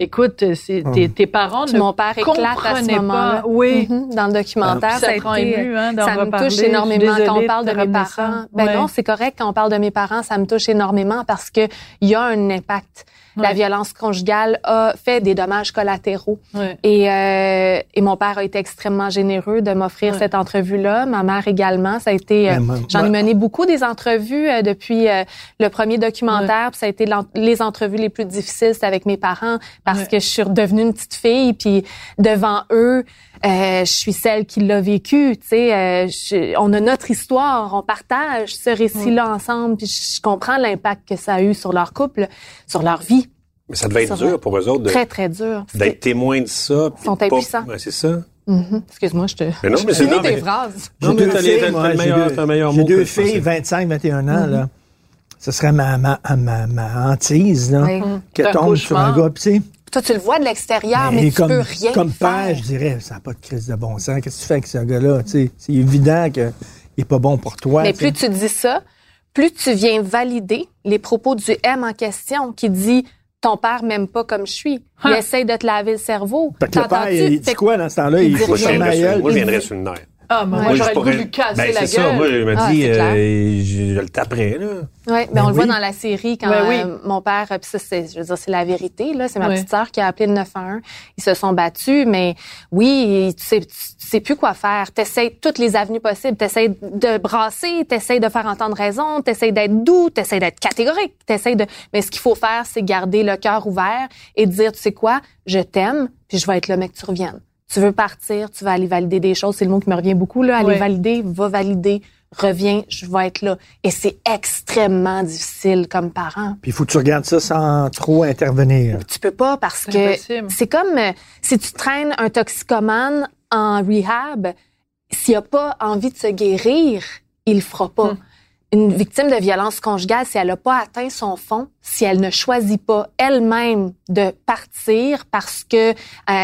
Écoute, c'est, tes, tes parents ne mon père éclate à ce moment-là. pas. Oui. Mhm. Dans le documentaire, Puis ça, ça a te rend été, ému, hein, ça me reparler. touche énormément quand on parle de mes parents. ça. Ben Ouais. non, c'est correct quand on parle de mes parents, ça me touche énormément parce que il y a un impact. La violence conjugale a fait des dommages collatéraux. Ouais. Et, euh, et mon père a été extrêmement généreux de m'offrir Ouais. cette entrevue-là. Ma mère également. Ça a été. euh, J'en ai mené beaucoup des entrevues euh, depuis euh, le premier documentaire. Puis ça a été les entrevues les plus difficiles, avec mes parents parce que je suis redevenue une petite fille. Puis devant eux, euh, je suis celle qui l'a vécu. Tu sais, euh, je- on a notre histoire, on partage ce récit-là ensemble. Puis je comprends l'impact que ça a eu sur leur couple, sur leur vie. Mais ça devait être dur pour eux autres de- Très très dur. d'être témoins de ça. puis Sont impuissants. Ouais, c'est ça. Mhm. Excuse-moi, je te. Mais non, mais c'est tes mais- phrases. Non, J'ai mais deux filles, moi, meilleur- deux- t'as le meilleur J'ai mot deux que filles, 25, 21 ans, là. Ce serait ma, ma, ma, ma hantise, là, Oui. que C'est un tombe sur un gars. Puis, tu sais, Toi, tu le vois de l'extérieur, mais, mais tu comme, peux rien comme faire. père, je dirais, ça n'a pas de crise de bon sens. Qu'est-ce que tu fais avec ce gars-là? Tu sais, C'est évident qu'il n'est pas bon pour toi. Mais plus tu dis ça, plus tu viens valider les propos du M en question qui dit ton père m'aime pas comme je suis. Il Hein? essaye de te laver le cerveau. Fait que le père, il dit quoi dans ce temps-là? il Il Il viendrais dit- sur une nerf. Ah, moi, Ouais. moi, je j'aurais le goût de pourrais- lui casser ben, la c'est ça. gueule. Moi, je me Ah, dis, euh, je, je le taperais, là. Ouais, ben Ben on le voit dans la série quand Ben oui. euh, mon père, puis ça c'est, je veux dire, c'est la vérité là, c'est ma petite sœur qui a appelé le 911. Ils se sont battus, mais oui, tu sais, tu sais plus quoi faire. T'essayes toutes les avenues possibles. T'essayes de brasser, t'essayes de faire entendre raison, t'essayes d'être doux, t'essayes d'être catégorique, t'essayes de. Mais ce qu'il faut faire, c'est garder le cœur ouvert et dire, tu sais quoi, je t'aime, puis je vais être là, mais que tu reviennes. Tu veux partir, tu vas aller valider des choses. C'est le mot qui me revient beaucoup là. Aller valider, va valider, reviens, je vais être là. Et c'est extrêmement difficile comme parent. Puis il faut que tu regardes ça sans trop intervenir. Tu peux pas parce que c'est comme euh, si tu traînes un toxicomane en rehab, s'il a pas envie de se guérir, il le fera pas. Hmm. Une victime de violence conjugale, si elle n'a pas atteint son fond, si elle ne choisit pas elle-même de partir parce que euh,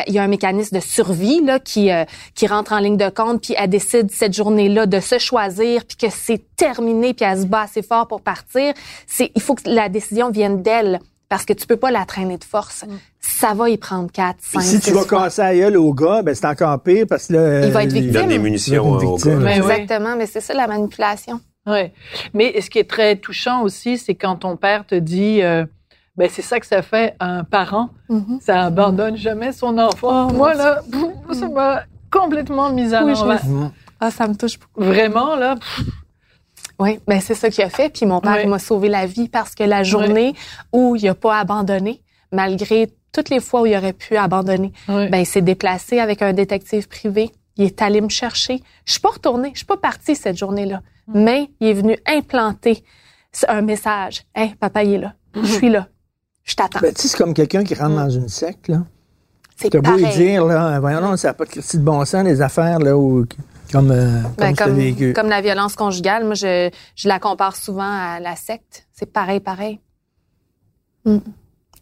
il y a un mécanisme de survie là qui euh, qui rentre en ligne de compte, puis elle décide cette journée-là de se choisir, puis que c'est terminé, puis elle se bat assez fort pour partir, c'est il faut que la décision vienne d'elle parce que tu peux pas la traîner de force. Ça va y prendre quatre, Puis cinq, si tu six vas fois. casser la gueule au gars, ben c'est encore pire parce que là. Il va être victime. Il donne des munitions Il va être une au victime. gars. Mais oui. Exactement, mais c'est ça la manipulation. Ouais. Mais ce qui est très touchant aussi, c'est quand ton père te dit, euh, ben c'est ça que ça fait un parent, Mhm. ça abandonne jamais son enfant. Oh, Moi là, ça m'a complètement mise à Oui, l'envers. Ah, ça me touche beaucoup. Vraiment là, pff, Oui, ben c'est ça qu'il a fait. Puis mon père il m'a sauvé la vie parce que la journée où il a pas abandonné, malgré toutes les fois où il aurait pu abandonner, ben il s'est déplacé avec un détective privé. Il est allé me chercher. Je suis pas retournée, je suis pas partie cette journée-là. Mais il est venu implanter un message. Hey, papa, il est là. Je suis là. Je t'attends. Ben, tu sais, c'est comme quelqu'un qui rentre dans une secte, là. c'est T'as beau lui pareil. dire, là, voyons, non, ça n'a pas de de bon sens, les affaires, là, où, comme, euh, comme Ben, comme, vécu. comme la violence conjugale, moi, je, je la compare souvent à la secte. C'est pareil, pareil. Mm.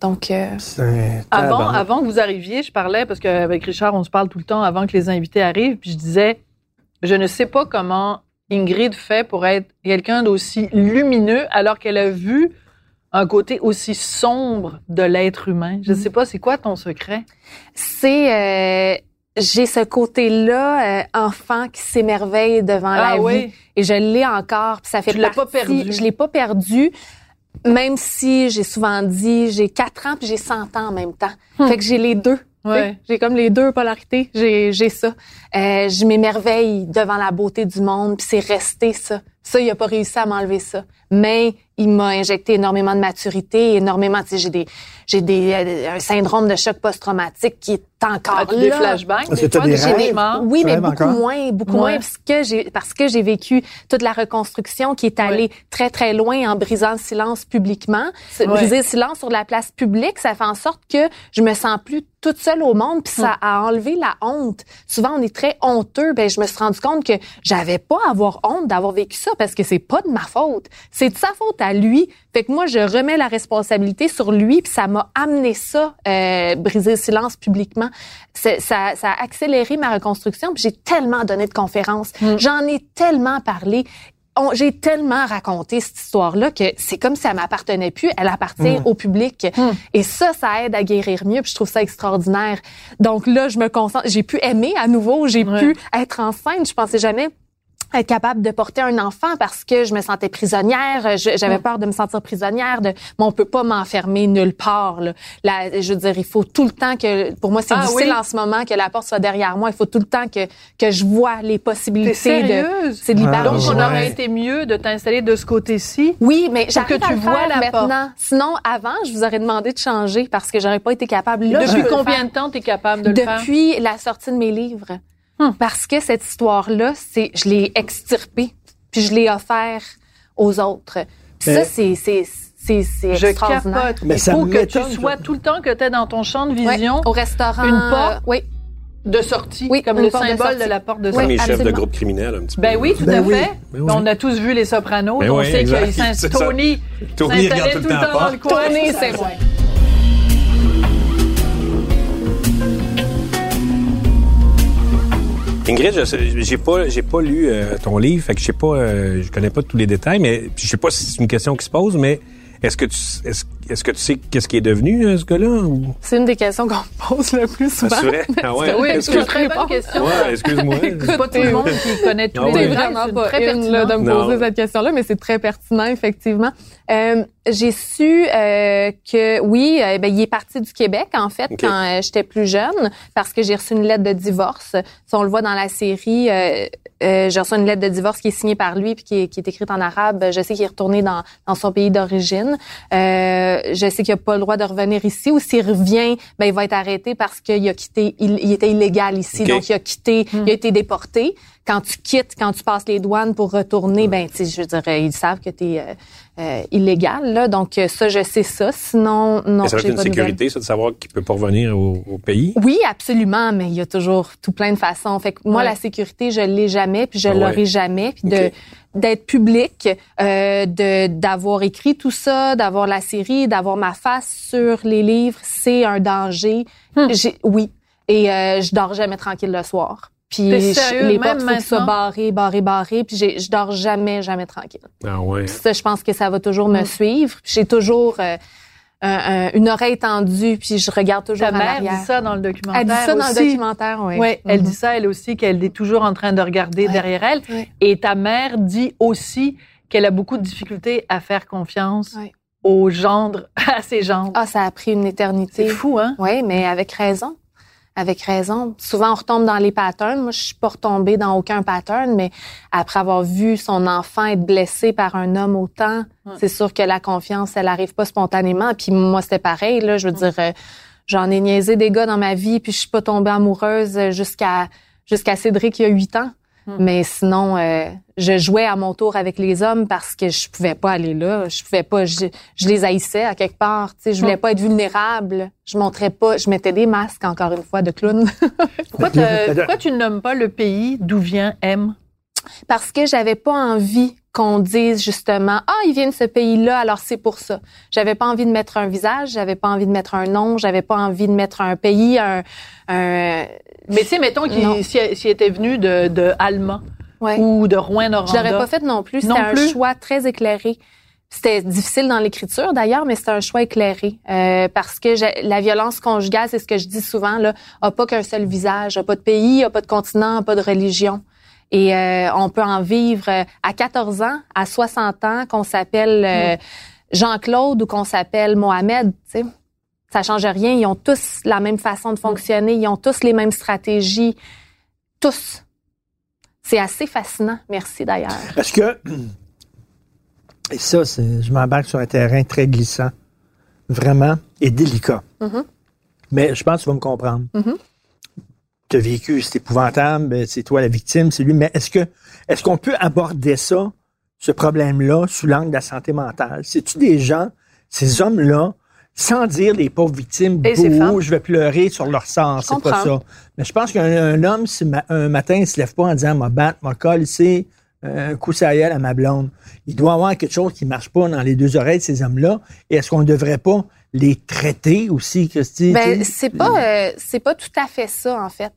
Donc, euh, Avant, avant que vous arriviez, je parlais, parce qu'avec Richard, on se parle tout le temps avant que les invités arrivent, puis je disais, je ne sais pas comment Ingrid fait pour être quelqu'un d'aussi lumineux alors qu'elle a vu un côté aussi sombre de l'être humain. Je ne sais pas, c'est quoi ton secret? c'est... euh, j'ai ce côté-là, euh, enfant qui s'émerveille devant Ah la oui? vie. Et je l'ai encore. Puis ça fait Tu l'as pas perdu. Je l'ai pas perdu. Même si j'ai souvent dit, j'ai 4 ans puis j'ai 100 ans en même temps. Fait que j'ai les deux. Ouais. J'ai comme les deux polarités. J'ai, j'ai ça. Euh, je m'émerveille devant la beauté du monde, puis c'est resté ça. Ça, il a pas réussi à m'enlever ça. Mais il m'a injecté énormément de maturité, énormément, tu sais, j'ai des, j'ai des, euh, un syndrome de choc post-traumatique qui est encore As-tu là. des flashbacks, des fois, des rêves? Oui, mais beaucoup encore? moins, beaucoup Ouais. moins parce que j'ai parce que j'ai vécu toute la reconstruction qui est allée très très loin en brisant le silence publiquement. Ouais. Briser le silence sur la place publique, ça fait en sorte que je me sens plus toute seule au monde, puis ça a enlevé la honte. Souvent on est très honteux, ben je me suis rendu compte que j'avais pas à avoir honte d'avoir vécu ça parce que c'est pas de ma faute, c'est de sa faute à lui. Fait que moi je remets la responsabilité sur lui, puis ça m'a amené ça euh, briser le silence publiquement. Ça, ça a accéléré ma reconstruction, puis j'ai tellement donné de conférences, j'en ai tellement parlé. J'ai tellement raconté cette histoire-là que c'est comme si elle m'appartenait plus, elle appartient au public. Et ça, ça aide à guérir mieux, puis je trouve ça extraordinaire. Donc là, je me concentre, j'ai pu aimer à nouveau, j'ai pu être enceinte, je pensais jamais être capable de porter un enfant parce que je me sentais prisonnière, j'avais peur de me sentir prisonnière, de, mais on peut pas m'enfermer nulle part. Là. La- je veux dire, il faut tout le temps que, pour moi, c'est Ah difficile oui? en ce moment que la porte soit derrière moi. Il faut tout le temps que que je vois les possibilités de. C'est de Ah. Donc, on Ouais. aurait été mieux de t'installer de ce côté-ci. Oui, mais j'arrive que à tu le vois faire la porte. maintenant. Sinon, avant, je vous aurais demandé de changer parce que j'aurais pas été capable. Là, je Depuis combien de temps tu es capable de le faire? Depuis la sortie de mes livres. Hum. Parce que cette histoire-là, c'est, je l'ai extirpée, puis je l'ai offert aux autres. Puis Mais- ça, c'est, c'est, c'est, c'est Je extraordinaire. capote. Mais Il faut que tu sois tout le temps que tu es dans ton champ de Ouais, vision au restaurant. une porte. euh, oui. de sortie, Oui, comme le de symbole de, sortie. la porte de Oui, Comme sortie. les chefs de groupe criminel, un petit peu. Ben oui, tout Ben à oui. fait. Ben oui. On a tous vu Les Sopranos. Ben on oui, sait ça. Tony Tony s'installait regarde tout le temps dans le coin. Tony, c'est moi. Ingrid, j'ai pas, j'ai pas lu euh, ton livre, fait que je sais pas, euh, je connais pas tous les détails, mais je sais pas si c'est une question qui se pose, mais est-ce que tu, est-ce, est-ce que tu sais qu'est-ce qui est devenu euh, ce gars-là ou? C'est une des questions qu'on me pose le plus souvent. Ah, c'est vrai? <laughs> Ah ouais? Oui, c'est une que- très bonne question. Ouais, excuse-moi. <laughs> C'est pas tout le monde qui connaît tous Ah les ouais. C'est vraiment C'est pas très là, de me Non. poser cette question-là, mais c'est très pertinent, effectivement. Euh, j'ai su euh, que, oui, euh, ben, il est parti du Québec, en fait, quand euh, j'étais plus jeune, parce que j'ai reçu une lettre de divorce. Si on le voit dans la série, euh, euh, j'ai reçu une lettre de divorce qui est signée par lui puis qui est, qui est écrite en arabe. Je sais qu'il est retourné dans, dans son pays d'origine. Euh, je sais qu'il n'a pas le droit de revenir ici. Ou s'il revient, ben, il va être arrêté parce qu'il a quitté, il, il était illégal ici. Donc, il a quitté, il a été déporté. Quand tu quittes, quand tu passes les douanes pour retourner, ben, tu sais, je veux dire, ils savent que tu es illégal, là. Donc, euh, ça, je sais ça. Sinon, non, Mais ça va être une sécurité, ça, de savoir qu'il peut pas revenir au, au pays? Oui, absolument, mais il y a toujours tout plein de façons. Fait que moi, Ouais. la sécurité, je l'ai jamais, puis je Ah ouais. l'aurai jamais, puis de d'être public, euh, de d'avoir écrit tout ça, d'avoir la série, d'avoir ma face sur les livres, c'est un danger. Hmm. J'ai oui, et euh, je dors jamais tranquille le soir. Puis sérieux, les même portes faut que soient barrées, barrées, barrées, puis j'ai- je dors jamais, jamais tranquille. Ah ouais. Ça, je pense que ça va toujours me suivre. J'ai toujours euh, un- un- une oreille tendue, puis je regarde toujours Ta mère dit ça dans le documentaire Elle dit ça dans le documentaire, oui. Oui, elle Mhm. dit ça, elle aussi, qu'elle est toujours en train de regarder Ouais. derrière elle. Ouais. Et ta mère dit aussi qu'elle a beaucoup de difficultés à faire confiance Ouais. aux gendres, <laughs> à ses gendres. Ah, ça a pris une éternité. c'est fou, hein? Oui, mais avec raison. Avec raison. Souvent, on retombe dans les patterns. Moi, je suis pas retombée dans aucun pattern, mais après avoir vu son enfant être blessé par un homme autant, Ouais. c'est sûr que la confiance, elle arrive pas spontanément. Puis moi, c'était pareil. Là, je veux dire, euh, j'en ai niaisé des gars dans ma vie, puis je suis pas tombée amoureuse euh, jusqu'à jusqu'à Cédric il y a huit ans. Hmm. Mais sinon, euh, je jouais à mon tour avec les hommes parce que je pouvais pas aller là. Je pouvais pas. Je, je les haïssais à quelque part. Tu sais, je voulais Hmm. pas être vulnérable. Je montrais pas. Je mettais des masques encore une fois de clown <laughs> Pourquoi, te- pourquoi tu ne nommes pas le pays d'où vient M? parce que j'avais pas envie qu'on dise justement ah il vient de ce pays-là alors c'est pour ça. J'avais pas envie de mettre un visage. J'avais pas envie de mettre un nom. J'avais pas envie de mettre un pays. Un, un Mais tu sais, mettons qu'il s'il était venu de, de Allemand ouais. ou de Je Rouen-Noranda. l'aurais pas fait non plus. C'était un choix très éclairé. C'était difficile dans l'écriture d'ailleurs, mais c'était un choix éclairé euh, parce que la violence conjugale, c'est ce que je dis souvent, là, a pas qu'un seul visage, a pas de pays, a pas de continent, a pas de religion. Et euh, on peut en vivre euh, à 14 ans, à 60 ans, qu'on s'appelle euh, Jean-Claude ou qu'on s'appelle Mohamed. Tu sais, ça change rien. Ils ont tous la même façon de fonctionner. Ils ont tous les mêmes stratégies. Tous. C'est assez fascinant. Merci d'ailleurs. Parce que, <clears throat> et ça, c'est- je m'embarque sur un terrain très glissant, vraiment, et délicat. Mhm. Mais je pense que tu vas me comprendre. Mhm. Tu as vécu, c'est épouvantable, ben, c'est toi la victime, c'est lui. Mais est-ce que est-ce qu'on peut aborder ça, ce problème-là, sous l'angle de la santé mentale? C'est-tu des gens, ces hommes-là, sans dire les pauvres victimes, bouh, je vais pleurer sur leur sort, Je c'est pas ça. Mais je pense qu'un un homme, si ma- un matin, il se lève pas en disant, m'a battre, m'a colle, c'est un coup gueule à ma blonde. Il doit y avoir quelque chose qui marche pas dans les deux oreilles de ces hommes-là. Et est-ce qu'on ne devrait pas les traiter aussi, Christy? Ben, c'est pas, euh, c'est pas tout à fait ça, en fait.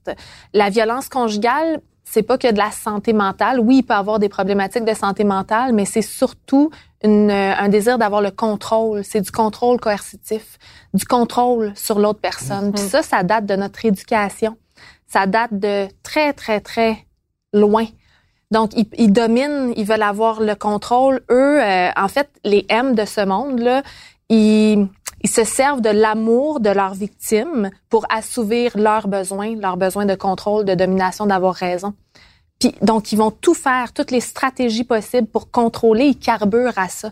La violence conjugale, c'est pas que de la santé mentale. Oui, il peut avoir des problématiques de santé mentale, mais c'est surtout une, euh, un désir d'avoir le contrôle. C'est du contrôle coercitif, du contrôle sur l'autre personne. Puis ça, ça date de notre éducation. Ça date de très, très, très loin. Donc, ils, ils dominent, ils veulent avoir le contrôle. Eux, euh, en fait, les M de ce monde-là, ils, ils se servent de l'amour de leurs victimes pour assouvir leurs besoins, leurs besoins de contrôle, de domination, d'avoir raison. Puis, donc, ils vont tout faire, toutes les stratégies possibles pour contrôler. Ils carburent à ça.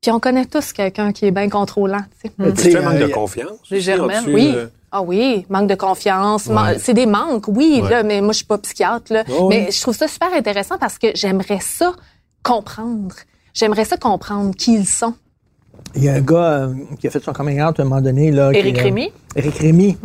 Puis, on connaît tous quelqu'un qui est bien contrôlant. tu sais. Un manque euh, de confiance. Les aussi, germaines, là-dessus, Oui. euh, Ah oui, manque de confiance. Ouais. C'est des manques, oui, Ouais. là, mais moi, je suis pas psychiatre. Là. Oh, mais oui. je trouve ça super intéressant parce que j'aimerais ça comprendre. J'aimerais ça comprendre qui ils sont. Il y a un gars euh, qui a fait son coming out à un moment donné. Là, Éric qui, euh, Rémy? Éric Rémy.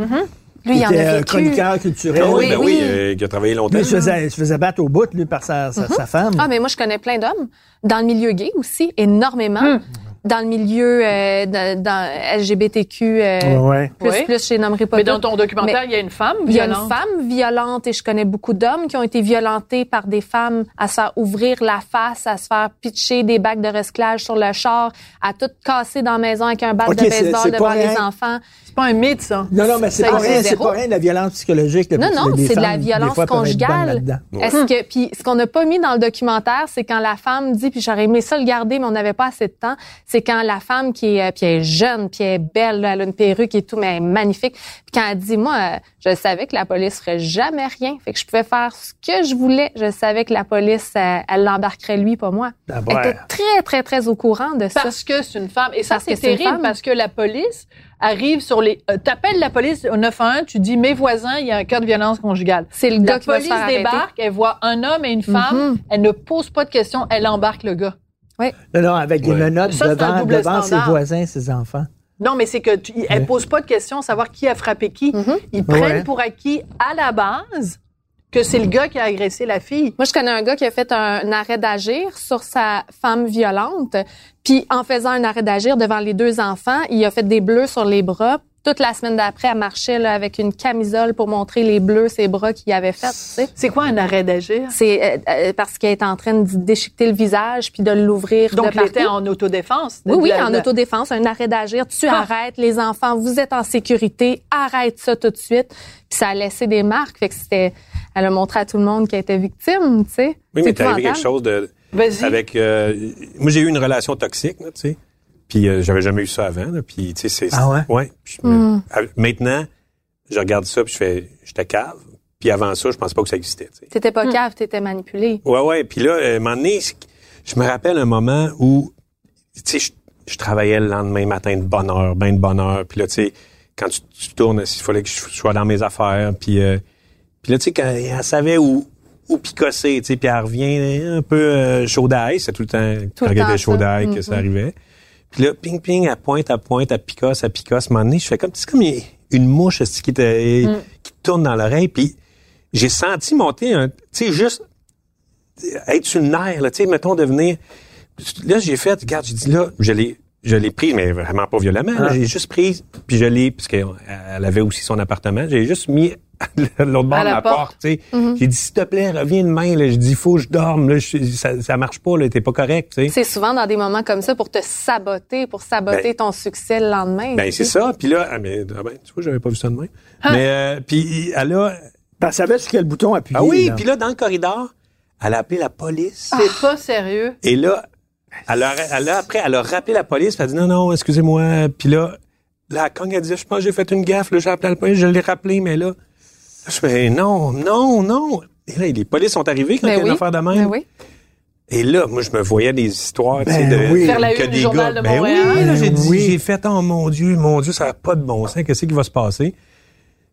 Lui, qui il en était a euh, vécu. chroniqueur culturel. Ah oui, Oui, ben oui, oui. euh, qui a travaillé longtemps. Lui, il se faisait, il se faisait battre au bout, lui, par sa, sa, sa femme. Ah, mais moi, je connais plein d'hommes. Dans le milieu gay aussi, énormément. Dans le milieu euh, dans, dans LGBTQ, euh, Ouais, plus, Oui. plus, je les nommerai pas Mais dans ton documentaire, Mais- il y a une femme Il y a une violente. femme violente et je connais beaucoup d'hommes qui ont été violentés par des femmes à se faire ouvrir la face, à se faire pitcher des bacs de recyclage sur le char, à tout casser dans la maison avec un bat de c'est- baseball devant pas les enfants. C'est pas un mythe, ça. Non, non, mais c'est pas rien, c'est pas rien de la violence psychologique. Non, non, c'est de la violence fois, conjugale. là-dedans. Est-ce que puis ce qu'on n'a pas mis dans le documentaire, c'est quand la femme dit puis j'aurais aimé ça le garder mais on n'avait pas assez de temps, c'est quand la femme qui est euh, puis elle est jeune, puis elle est belle, là, elle a une perruque et tout mais elle est magnifique. Puis quand elle dit moi euh, je savais que la police ferait jamais rien, fait que je pouvais faire ce que je voulais, je savais que la police euh, elle l'embarquerait lui pas moi. Ah, Elle était très très très au courant de ça. Parce que c'est une femme. Et ça, Parce c'est que c'est une terrible femme. parce que la police arrive sur les. euh, T'appelles la police au 911, tu dis mes voisins, il y a un cas de violence conjugale. C'est le La gars qui va se police arrêter. débarque, elle voit un homme et une femme, Mhm. elle ne pose pas de questions, elle embarque le gars. Non, non, avec des Ouais. menottes Ça, devant, ses voisins, ses enfants. Non, mais c'est que tu, elle pose pas de questions, savoir qui a frappé qui. Mhm. Ils prennent Ouais. pour acquis à la base que c'est le gars qui a agressé la fille. Moi, je connais un gars qui a fait un, arrêt d'agir sur sa femme violente. Puis, en faisant un arrêt d'agir devant les deux enfants, il a fait des bleus sur les bras. Toute la semaine d'après, elle marchait là, avec une camisole pour montrer les bleus, ses bras qu'il avait fait. Tu sais. C'est quoi un arrêt d'agir? C'est euh, euh, parce qu'elle est en train de déchiqueter le visage puis de l'ouvrir Donc, de partout. était en autodéfense. Oui, oui, La- en autodéfense, un arrêt d'agir. Tu Ah. arrêtes les enfants, vous êtes en sécurité, arrête ça tout de suite. Puis ça a laissé des marques, fait que c'était, elle a montré à tout le monde qu'elle était victime, tu sais. Oui, mais t'es arrivé quelque chose de. Vas-y. Avec. euh, moi, j'ai eu une relation toxique, là, tu sais. Puis euh, j'avais jamais eu ça avant. Là, puis tu sais, c'est. Ah ouais? Ouais. Puis à- Maintenant, je regarde ça puis je fais, j'étais cave. Puis avant ça, je pensais pas que ça existait. tu sais. T'étais pas cave, t'étais manipulé. Ouais, ouais. Puis là, euh, à un moment donné, je me rappelle un moment où, tu sais, je, je travaillais le lendemain matin de bonne heure, ben de bonne heure. Puis là, tu sais, quand tu, tu tournes, il fallait que je sois dans mes affaires. Puis, euh, puis là, tu sais, quand elle savait où, où picosser, tu sais, puis elle revient un peu euh, chaud d'ail. C'est tout le temps quand le était temps, chaud ça. d'ail que ça Mhm. arrivait. Puis là, ping, ping, elle pointe, elle pointe, elle picosse, elle picosse. À un moment donné, je fais comme, c'est comme une mouche qui, te, qui te tourne dans l'oreille? Puis j'ai senti monter un, tu sais, juste être sur le nerf, là, tu sais, mettons, devenir... Là, j'ai fait, regarde, j'ai dit, là, je l'ai, je l'ai prise, mais vraiment pas violemment. Ah. J'ai juste prise, puis je l'ai, parce qu'elle avait aussi son appartement, j'ai juste mis à l'autre bord À de la porte. porte, tu sais. J'ai dit, s'il te plaît, reviens demain, là. J'ai dit, il faut que je dorme, là. Je- ça, ça marche pas, là. T'es pas correct, tu sais. C'est souvent dans des moments comme ça pour te saboter, pour saboter Ben- ton succès le lendemain. Ben, c'est ça. Puis là, ah, mais, ah ben, tu vois, j'avais pas vu ça de même. Mais, euh, puis elle a, Elle savait sur quel bouton appuyer. ah oui, puis là, dans le corridor, elle a appelé la police. C'est pas sérieux. Et là, elle a, elle a- après, elle a rappelé la police, puis elle a dit non, non, excusez-moi. Puis là, la cogne, elle dit, je pense que j'ai fait une gaffe, là, j'ai appelé la police, je l'ai rappelé, mais là, je fais non, non, non. Et là, les polices sont arrivés quand Ben il y a une affaire de même. Ben oui. Et là, moi, je me voyais des histoires, tu sais, Ben de oui. Faire la que une du des Journal gars. de ben Montréal. oui, là, j'ai Ben dit, oui. j'ai fait, oh mon Dieu, mon Dieu, ça n'a pas de bon sens. Qu'est-ce qui va se passer?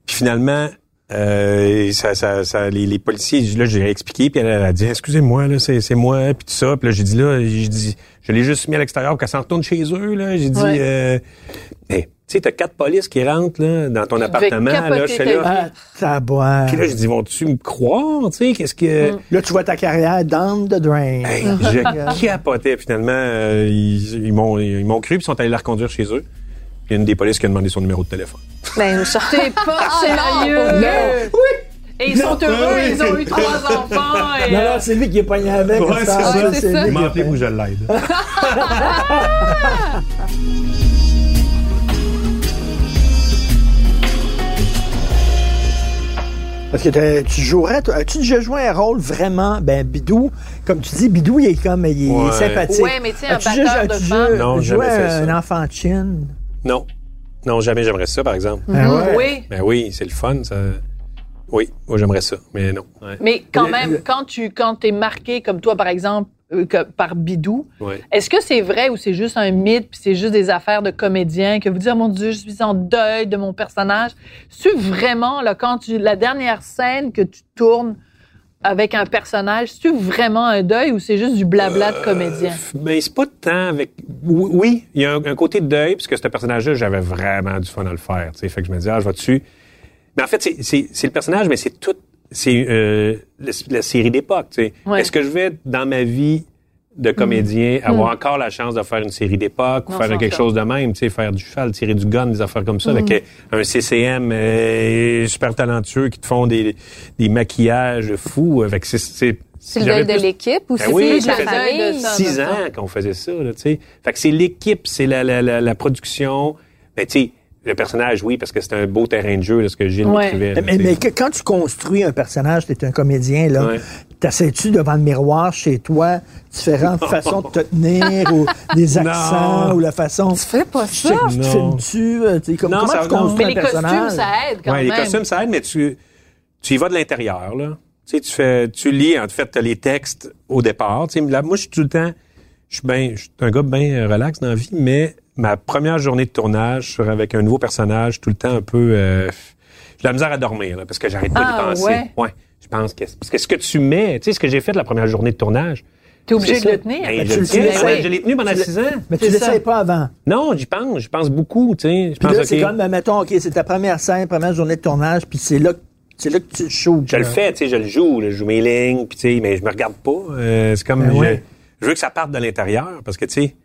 Puis finalement, euh, ça, ça, ça, les, les policiers, là, j'ai expliqué, puis elle, elle a dit, excusez-moi, là, c'est, c'est moi, puis tout ça. Puis là, j'ai dit, là, j'ai dit, je l'ai juste mis à l'extérieur pour qu'elle s'en retourne chez eux, là. J'ai dit, Ouais. euh, hey, tu sais, t'as quatre polices qui rentrent, là, dans ton appartement, là, je là. Ah. Puis là, j'ai dit, vont-tu me croire, tu sais, qu'est-ce que... Là, tu vois ta carrière down the drain. Hey, je capotais. Finalement, euh, ils, ils m'ont ils m'ont cru puis ils sont allés la reconduire chez eux. Il y a une des polices qui a demandé son numéro de téléphone. Ben, je- T'es pas <laughs> non, sérieux. Et ils sont heureux, Oui. ils ont eu trois enfants. Et, Non, non, c'est lui qui est pogné avec. Ouais, ça, c'est ça. c'est C'est ça. lui Il m'a appelé pour que je l'aide. <laughs> <laughs> Parce que tu jouerais, as-tu déjà joué un rôle vraiment, ben, Bidou, comme tu dis, Bidou, il est comme, il est Ouais. sympathique. Ouais, mais tu sais, un batteur de déjà Non, jamais fait un enfant de chine? Non. Non, jamais j'aimerais ça, par exemple. Ben ouais? Oui, Ben oui, c'est le fun, ça. Oui, moi j'aimerais ça, mais non. Ouais. mais quand même, quand tu quand es marqué comme toi, par exemple, que- par Bidou, est-ce que c'est vrai ou c'est juste un mythe puis c'est juste des affaires de comédiens que vous dites, oh mon Dieu, je suis en deuil de mon personnage? C'est vraiment, là, quand tu, la dernière scène que tu tournes avec un personnage, c'est vraiment un deuil ou c'est juste du blabla de comédien? Ben, c'est pas tant avec. Oui, il y a un, un côté de deuil, puisque ce personnage-là, j'avais vraiment du fun à le faire. Fait que je me dis, ah, je vais dessus. Mais en fait, c'est le personnage, mais c'est tout. C'est euh, la, la série d'époque. tu sais. Ouais. Est-ce que je vais, dans ma vie de comédien, avoir encore la chance de faire une série d'époque ou faire quelque chose de même, tu sais, faire du cheval, tirer du gun, des affaires comme ça, avec euh, un CCM euh, super talentueux qui te font des, des maquillages fous. Avec, c'est, deuil de l'équipe ou Ben c'est oui, ça six ans qu'on faisait ça, là, tu sais. Fait que c'est l'équipe, c'est la, la, la, la production. Ben, tu sais, le personnage, oui, parce que c'est un beau terrain de jeu, là, ce que Gilles Ouais. m'écrivait. là, Mais, que- quand tu construis un personnage, tu es un comédien, là, Ouais. t'essaies-tu devant le miroir chez toi différentes <laughs> façons de te tenir ou des accents Non. ou la façon. Tu fais pas Tu, ça? tu filmes-tu? euh, tu sais, comme, Non, comment ça- tu construis Mais un les costumes, ça aide quand Ouais, même. les costumes, ça aide, mais tu, tu y vas de l'intérieur, là. Tu sais, tu fais, tu lis, en fait, t'as les textes au départ. Tu sais, là, moi, je suis tout le temps, je suis bien, je suis un gars bien relax dans la vie, mais ma première journée de tournage, je suis avec un nouveau personnage, tout le temps un peu, euh, j'ai de la misère à dormir, là, parce que j'arrête pas Ah, d'y penser. ouais? Je pense que, parce que ce que tu mets, tu sais, ce que j'ai fait la première journée de tournage. T'es obligé de le tenir. Ben, je tu le le tiens, ouais, je l'ai tenu pendant tu le- six ans. Mais tu l'essayes pas avant. Non, j'y pense, j'y pense beaucoup, tu sais. Je pense, là, c'est comme, ben, mettons, OK, c'est ta première scène, première journée de tournage, puis c'est là, que- c'est là que tu shootes. Je le fais, tu sais, je le joue, là, je joue mes lignes, puis tu sais, mais je me regarde pas. Euh, c'est comme Ben je, ouais. je veux que ça parte de l'intérieur parce que tu sais,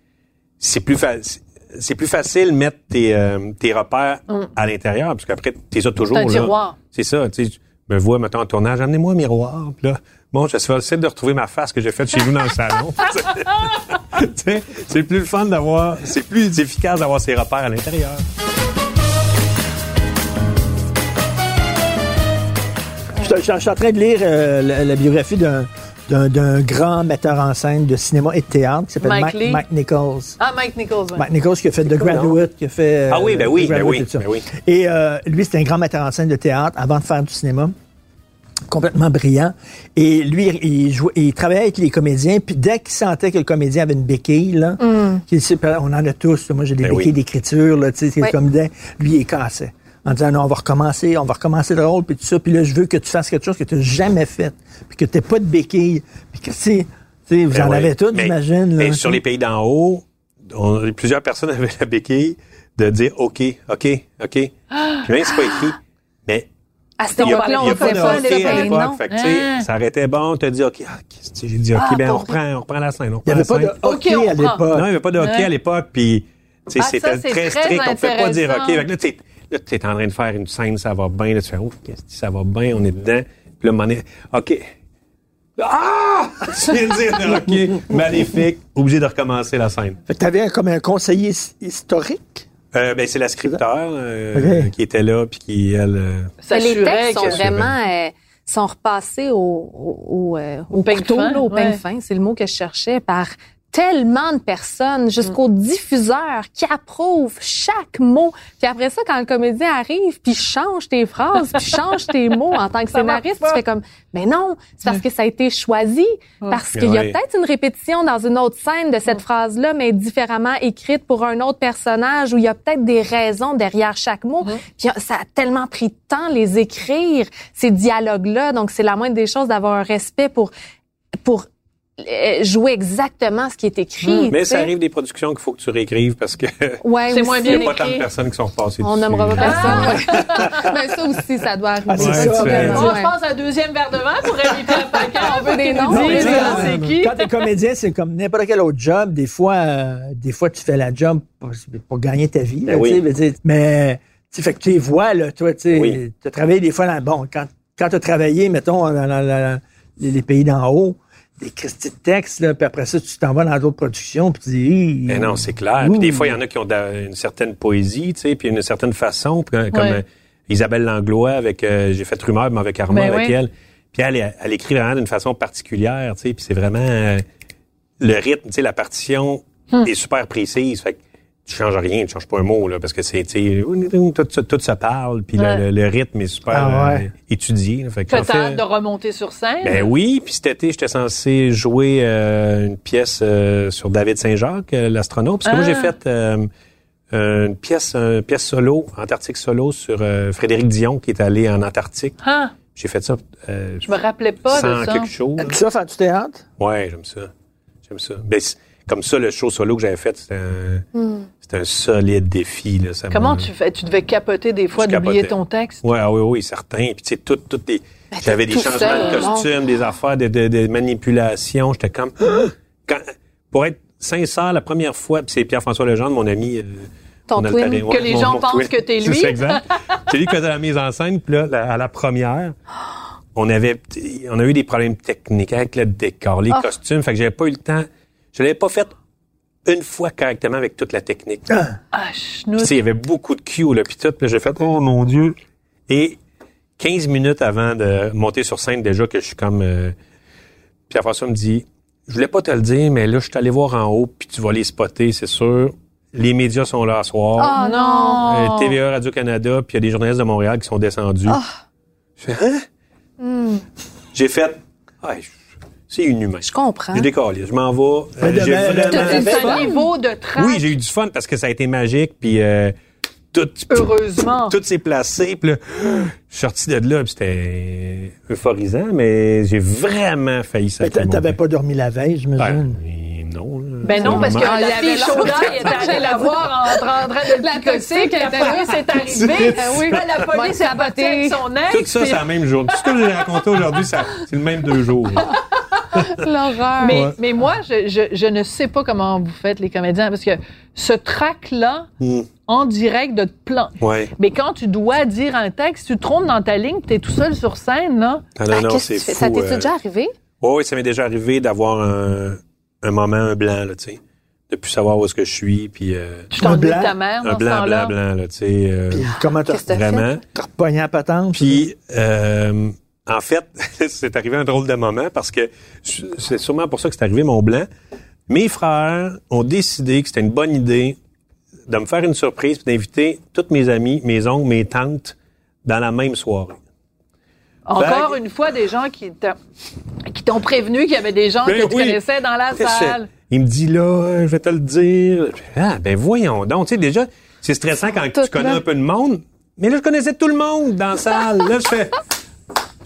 c'est plus facile. C'est plus facile de mettre tes, euh, tes repères à l'intérieur, parce qu'après, t'es ça toujours. Mm. C'est un là. tiroir. C'est ça, tu sais. Je me vois, mettons, en tournage, amenez-moi un miroir. Puis là, bon, je vais essayer de retrouver ma face que j'ai faite chez vous dans le salon. <laughs> Tu sais, c'est plus le fun d'avoir, c'est plus efficace d'avoir ses repères à l'intérieur. Je, je- je suis en train de lire euh, la, la biographie d'un, d'un, d'un grand metteur en scène de cinéma et de théâtre qui s'appelle Mike Mike, Lee. Mike Nichols. Ah, Mike Nichols, ouais. Mike Nichols qui a fait The? Graduate, qui a fait... euh, Ah oui, ben The oui, ben oui, ben oui. Et euh, lui, c'était un grand metteur en scène de théâtre avant de faire du cinéma. Complètement brillant. Et lui, il, jouait, il travaillait avec les comédiens, puis dès qu'il sentait que le comédien avait une béquille, là, qu'il sait, on en a tous, là, moi j'ai des Ben béquilles oui. d'écriture, là, tu sais, c'est Ouais. comme des- lui, il cassait. En disant, non, on va recommencer, on va recommencer le rôle, puis tout ça, puis là, je veux que tu fasses quelque chose que tu n'as jamais fait, puis que tu pas de béquille, puis que, tu sais, tu sais, vous Ben en avez tous, Mais- j'imagine. là, mais sur sais. les pays d'en haut, on- plusieurs personnes <laughs> avaient la béquille de dire OK, OK, OK. Puis même si c'est pas écrit, mais À cette il y a, époque-là, il y on a ne de pas OK les à l'époque. Fait que, sais, Ah. ça été bon, t'as dit OK. Ah, qu'est-ce que j'ai dit OK, Ah, ben on reprend, on reprend la scène. On Il n'y avait pas de OK, on à l'époque. Non, il n'y avait pas de Ouais. à l'époque, puis tu sais, Ah, c'était c'est très strict. On ne pouvait pas dire OK. Fait que là, tu là, tu es en train de faire une scène, ça va bien. Là, tu fais Ouf, qu'est-ce que ça va bien, on est dedans. Puis là, moment donné, OK. Ah! <laughs> Tu viens de dire OK, maléfique, obligé de recommencer la scène. Fait que t'avais comme un conseiller his- historique? Euh, ben, c'est la scripteur euh, qui était là, puis qui, elle... euh, les textes sont vraiment euh, sont repassés au, au, au, euh, au couteau, fin, là, au ouais. fin. C'est le mot que je cherchais par tellement de personnes jusqu'aux diffuseurs qui approuvent chaque mot. Puis après ça, quand le comédien arrive, puis change tes phrases, puis change tes <laughs> mots en tant que scénariste, tu fais comme, mais non, c'est parce que ça a été choisi, parce qu'il y a peut-être une répétition dans une autre scène de cette phrase-là, mais différemment écrite pour un autre personnage, où il y a peut-être des raisons derrière chaque mot. Puis ça a tellement pris de temps les écrire, ces dialogues-là. Donc c'est la moindre des choses d'avoir un respect pour pour jouer exactement ce qui est écrit. Mais tu ça arrive des productions qu'il faut que tu réécrives parce que <laughs> Ouais, C'est moins il n'y bien a pas tant de personnes qui sont repassées On nommera pas personne. <laughs> Mais ça aussi, ça doit arriver. Ah, ça, ben, Ouais. pense à un deuxième verre de vin pour Rémi Pierre Paquin. <laughs> On veut Des noms, on on c'est qui? Quand t'es comédien, c'est comme n'importe quel autre job. Des fois, euh, des fois, tu fais la job pour, pour gagner ta vie. là, Ben oui. mais tu Mais, fait que tu les vois, là, toi, tu sais. Oui. Tu as travaillé des fois dans, bon, quand, quand tu as travaillé, mettons, dans, dans- dans les, les pays d'en haut, des Christy de textes, là, puis après ça, tu t'en vas dans d'autres productions, puis tu dis, Mais non, c'est clair. Puis des fois, il y en a qui ont une certaine poésie, tu sais, puis une certaine façon, puis, comme Ouais. euh, Isabelle Langlois avec euh, j'ai fait rumeur mais avec Armand Ben avec elle. Puis elle, elle, elle écrit vraiment d'une façon particulière, tu sais, puis c'est vraiment euh, le rythme, tu sais, la partition Hmm. est super précise. Fait que tu changes rien, tu changes pas un mot là, parce que c'est, tu sais, tout, tout se parle, puis le- Ouais. le, le rythme est super Ah ouais. euh, étudié. là. Fait que, fait- de remonter sur scène? ben oui, puis cet été, j'étais censé jouer euh, une pièce euh, sur David Saint-Jacques, euh, l'astronaute. Parce que moi, Ah. j'ai fait euh, une pièce, une pièce solo, Antarctique solo, sur euh, Frédéric Dion, qui est allé en Antarctique. Ah, J'ai fait ça euh, je me rappelais pas sans de ça. quelque chose. Tu vas faire du théâtre? Ouais, j'aime ça. J'aime ça. Ben, c'est- comme ça, le show solo que j'avais fait, c'était un, c'était un solide défi. Là, Ça Comment tu fais? Tu devais capoter des fois d'oublier ton texte? Ouais, ah oui, oui, certain. Puis tu sais, tout, tout des, j'avais des changements seul, de non? costumes, des affaires, de, de, de manipulation. J'étais comme, <gasps> quand, pour être sincère, la première fois, puis c'est Pierre-François Legendre, mon ami. euh, Ton mon twin. Que les mon- gens mon pensent twin. que t'es <laughs> C'est lui. ça, exact. c'est lui qui faisait la mise en scène. Puis là, la- à la première, on avait, on a eu des problèmes techniques avec le décor, les costumes. Fait que j'avais pas eu le temps. Je l'avais pas fait une fois correctement avec toute la technique. Ah, Puis, sais, il y avait beaucoup de cues, là, puis tout. Puis j'ai fait, oh mon Dieu. Et 15 minutes avant de monter sur scène, déjà que je suis comme... Euh, Pierre-François me dit, je voulais pas te le dire, mais là, je suis allé voir en haut, puis tu vas les spotter, c'est sûr. Les médias sont là à soir. Oh non! Euh, TVA, Radio-Canada, puis il y a des journalistes de Montréal qui sont descendus. Je fais, hein? J'ai fait, ah, je- c'est inhumain. Je comprends. Je décolle, je m'en vais. Mais Euh, j'ai mais- vraiment- mais- C'est Ben, un niveau de oui, j'ai eu du fun parce que ça a été magique, puis euh, tout, Heureusement. tout s'est placé, puis là, je suis sorti de là, puis c'était euphorisant, mais j'ai vraiment failli Mais t'a- mon T'avais pas dormi la veille, Ben, j'imagine. mais non. là. Ben non, parce que Ah, il y la avait fille chauda, il était allé la voir en, train de La toxique puis la était là. police est arrivée. Ah oui. Là, la police est partie avec son ex. Tout ça, c'est la même jour. Tout ce que j'ai raconté aujourd'hui, ça- c'est le même deux jours. <laughs> <laughs> L'horreur. Mais, Ouais. mais moi, je, je, je ne sais pas comment vous faites, les comédiens, parce que ce trac-là, Hmm. en direct de te plan. Ouais. Mais quand tu dois dire un texte, tu te trompes dans ta ligne, tu es tout seul sur scène, là. Ah, non, non, qu'est-ce que c'est fou. Ça t'est euh. déjà arrivé? Ouais, oui, ça m'est déjà arrivé d'avoir un, un moment, un blanc, là, tu sais. De plus savoir où est-ce que je suis, puis euh, Tu t'en dis blanc, ta mère un blanc, blanc, blanc, là, tu sais. euh, Puis comment t'as vraiment. t'as repogné à patente? Puis, euh, en fait, <laughs> c'est arrivé un drôle de moment parce que c'est sûrement pour ça que c'est arrivé mon blanc. Mes frères ont décidé que c'était une bonne idée de me faire une surprise puis d'inviter toutes mes amis, mes oncles, mes tantes dans la même soirée. Encore une fois, des gens qui t'ont prévenu qu'il y avait des gens Ben que tu connaissais dans la salle. Il me dit là, je vais te le dire. Ah, ben voyons donc. Tu sais, déjà, c'est stressant quand tu connais là. un peu de monde. Mais là, je connaissais tout le monde dans la salle. Là, je fais, <laughs>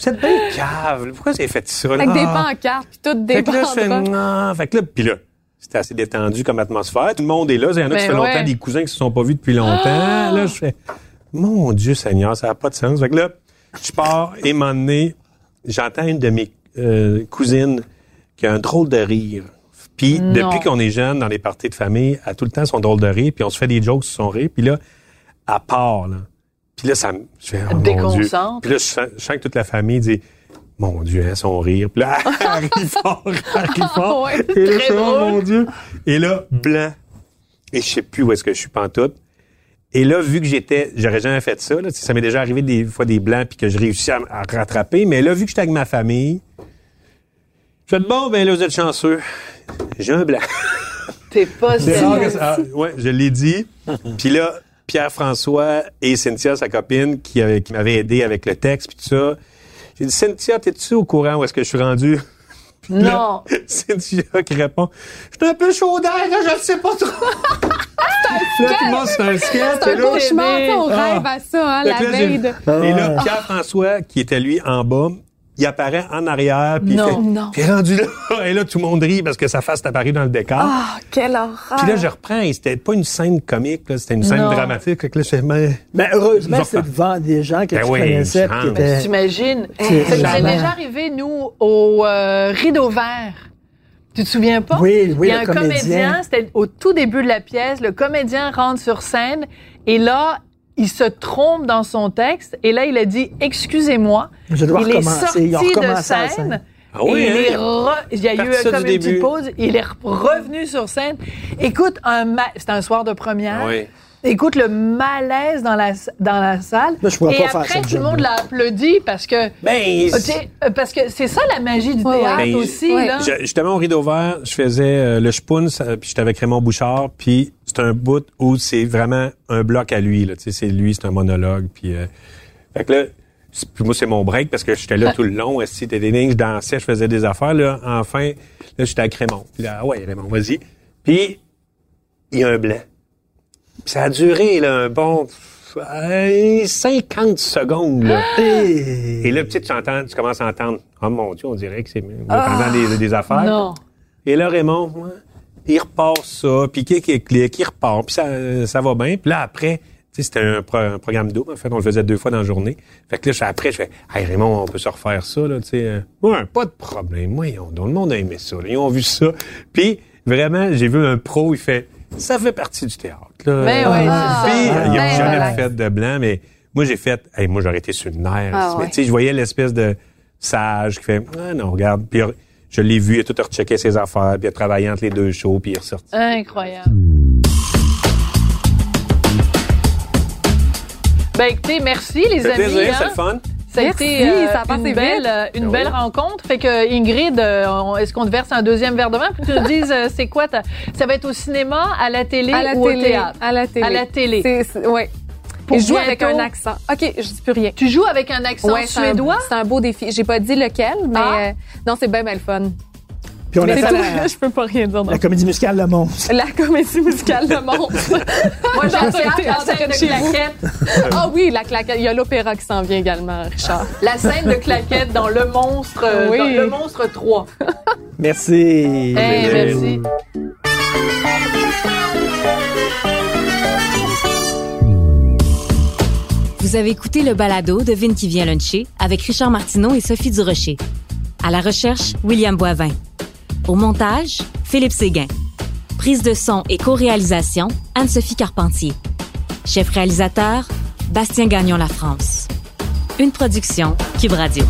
vous êtes bien cave. Pourquoi vous avez fait ça? là? Avec des Ah. pancartes, puis toutes des Fait que là, je fais, non. Fait que là, puis là, c'était assez détendu comme atmosphère. Tout le monde est là. Il y en a Ben qui fait ouais. longtemps, des cousins qui se sont pas vus depuis longtemps. Là, je fais, mon Dieu Seigneur, ça n'a pas de sens. Fait que là, je pars et m'en donné, j'entends une de mes euh, cousines qui a un drôle de rire. Puis depuis qu'on est jeune dans les parties de famille, elle a tout le temps son drôle de rire, puis on se fait des jokes sur son rire, puis là, à part, là. Puis là, ça me... Je fais, oh, mon Dieu. Déconcentre. Puis là, je sens, je sens que toute la famille dit, mon Dieu, hein, son rire. Puis là, rit fort, fort. Ouais, Et là, très oh mon Dieu. Et là, blanc. Et je sais plus où est-ce que je suis pantoute. Et là, vu que j'étais, j'aurais jamais fait ça, là, ça m'est déjà arrivé des fois des blancs puis que je réussis à, à rattraper. Mais là, vu que j'étais avec ma famille, je fais bon, ben là, vous êtes chanceux. J'ai un blanc. T'es pas ça- ah, ouais, je l'ai dit. <laughs> Puis là, Pierre-François et Cynthia, sa copine, qui, avait- qui m'avait aidé avec le texte, puis tout ça. J'ai dit, Cynthia, t'es-tu au courant où est-ce que je suis rendu? <laughs> Non. <laughs> Cynthia qui répond, je suis un peu chaud d'air, là, je le sais pas trop. <laughs> c'est un sketch. C'est un et là- cauchemar, on Ah. rêve à ça, hein, la veille. Et là. Pierre-François, qui était lui en bas, il apparaît en arrière, puis il Non, fait, non. puis rendu là, <laughs> et là, tout le monde rit parce que sa face est apparue dans le décor. Ah, quelle horreur! Puis là, je reprends, et c'était pas une scène comique, là, c'était une scène Non. dramatique. Là, je fais, mais... Mais heureusement, c'est devant des gens que Ben tu oui, connaissais. Étaient- T'imagines? C'est déjà arrivé, nous, au euh, Rideau Vert. Tu te souviens pas? Oui, oui, Il y a le un comédien, comédien. c'était au tout début de la pièce, le comédien rentre sur scène et là, il se trompe dans son texte et là, il a dit « Excusez-moi ». Je dois Il est sorti de scène. scène. Ah oui, il, hein, est il a re- il y a eu comme une petite pause. Il est revenu sur scène. Écoute, un ma- c'était un soir de première. Oui. Écoute le malaise dans la, dans la salle. Moi, je pourrais et pas faire après, tout le monde l'a applaudi parce que Ben, parce que c'est ça la magie du Ouais, théâtre aussi. Ouais. Là. Je- Justement, au rideau vert, je faisais euh, le Spoon, ça- puis j'étais avec Raymond Bouchard, puis c'est un bout où c'est vraiment un bloc à lui. Là, Tu sais, c'est lui, c'est un monologue. Puis, euh, fait que là, puis moi, c'est mon break parce que j'étais là tout le long. C'était des lignes, je dansais, je faisais des affaires. Là, enfin, là, j'étais avec Raymond. Puis là, ah ouais, Raymond, vas-y. Puis, il y a un blanc. Ça a duré là, un bon euh, 50 secondes. Là. Et- Et là, tu sais, tu, entends, tu commences à entendre, oh mon Dieu, on dirait que c'est pendant des, des affaires. Non. Et là, Raymond, il repart ça, puis qui qui clique, il repart, puis ça, ça va bien. Puis là, après, c'était un, pro- un programme double, en fait, on le faisait deux fois dans la journée. Fait que là, après, je fais, hey Raymond, on peut se refaire ça, là, tu sais. euh, Ouais, pas de problème. Moi, tout le monde a aimé ça, là. Ils ont vu ça. Puis, vraiment, j'ai vu un pro, il fait, ça fait partie du théâtre, là. Ben ouais, Ah. c'est ça. il a Ben jamais relax. fait de blanc, mais moi, j'ai fait, hey, moi, j'aurais été sur le nerf. Ah Mais ouais. tu sais, je voyais l'espèce de sage qui fait, ah non, regarde. Puis, je l'ai vu, il a tout rechecké ses affaires, puis il a travaillé entre les deux shows, puis il est ressorti. Incroyable. Ben écoutez, merci les amis. plaisir, hein. c'est le fun. Ça a Merci, été euh, ça a passé une belle, vite. euh, une Ben belle oui. rencontre. Fait que Ingrid, euh, est-ce qu'on te verse un deuxième verre de vin? Pour que tu nous dises euh, c'est quoi ta... Ça va être au cinéma, à la télé À la ou au télé. théâtre? À la télé. À la télé. C'est, c'est- ouais. Pour Et je joue avec un accent. OK, je dis plus rien. Tu joues avec un accent Ouais, c'est un- suédois? C'est un beau défi. J'ai pas dit lequel, mais Ah. euh, non, c'est bien, bien le fun. Puis on a Mais fait tout, la, je peux pas rien dire. non. <laughs> la comédie musicale Le Monstre. <laughs> La comédie musicale de monstre. Moi, théâtre scène de claquette. Ah oui, la claquette. Il y a l'opéra qui s'en vient également, Richard. La scène de claquette dans Le Monstre, euh, Oui. dans Le Monstre 3. Merci. Hey, merci. Vous avez écouté le balado de Vin qui vient luncher avec Richard Martineau et Sophie Durocher. À la recherche, William Boivin. Au montage, Philippe Séguin. Prise de son et co-réalisation, Anne-Sophie Carpentier. Chef réalisateur, Bastien Gagnon La France. Une production Cube Radio.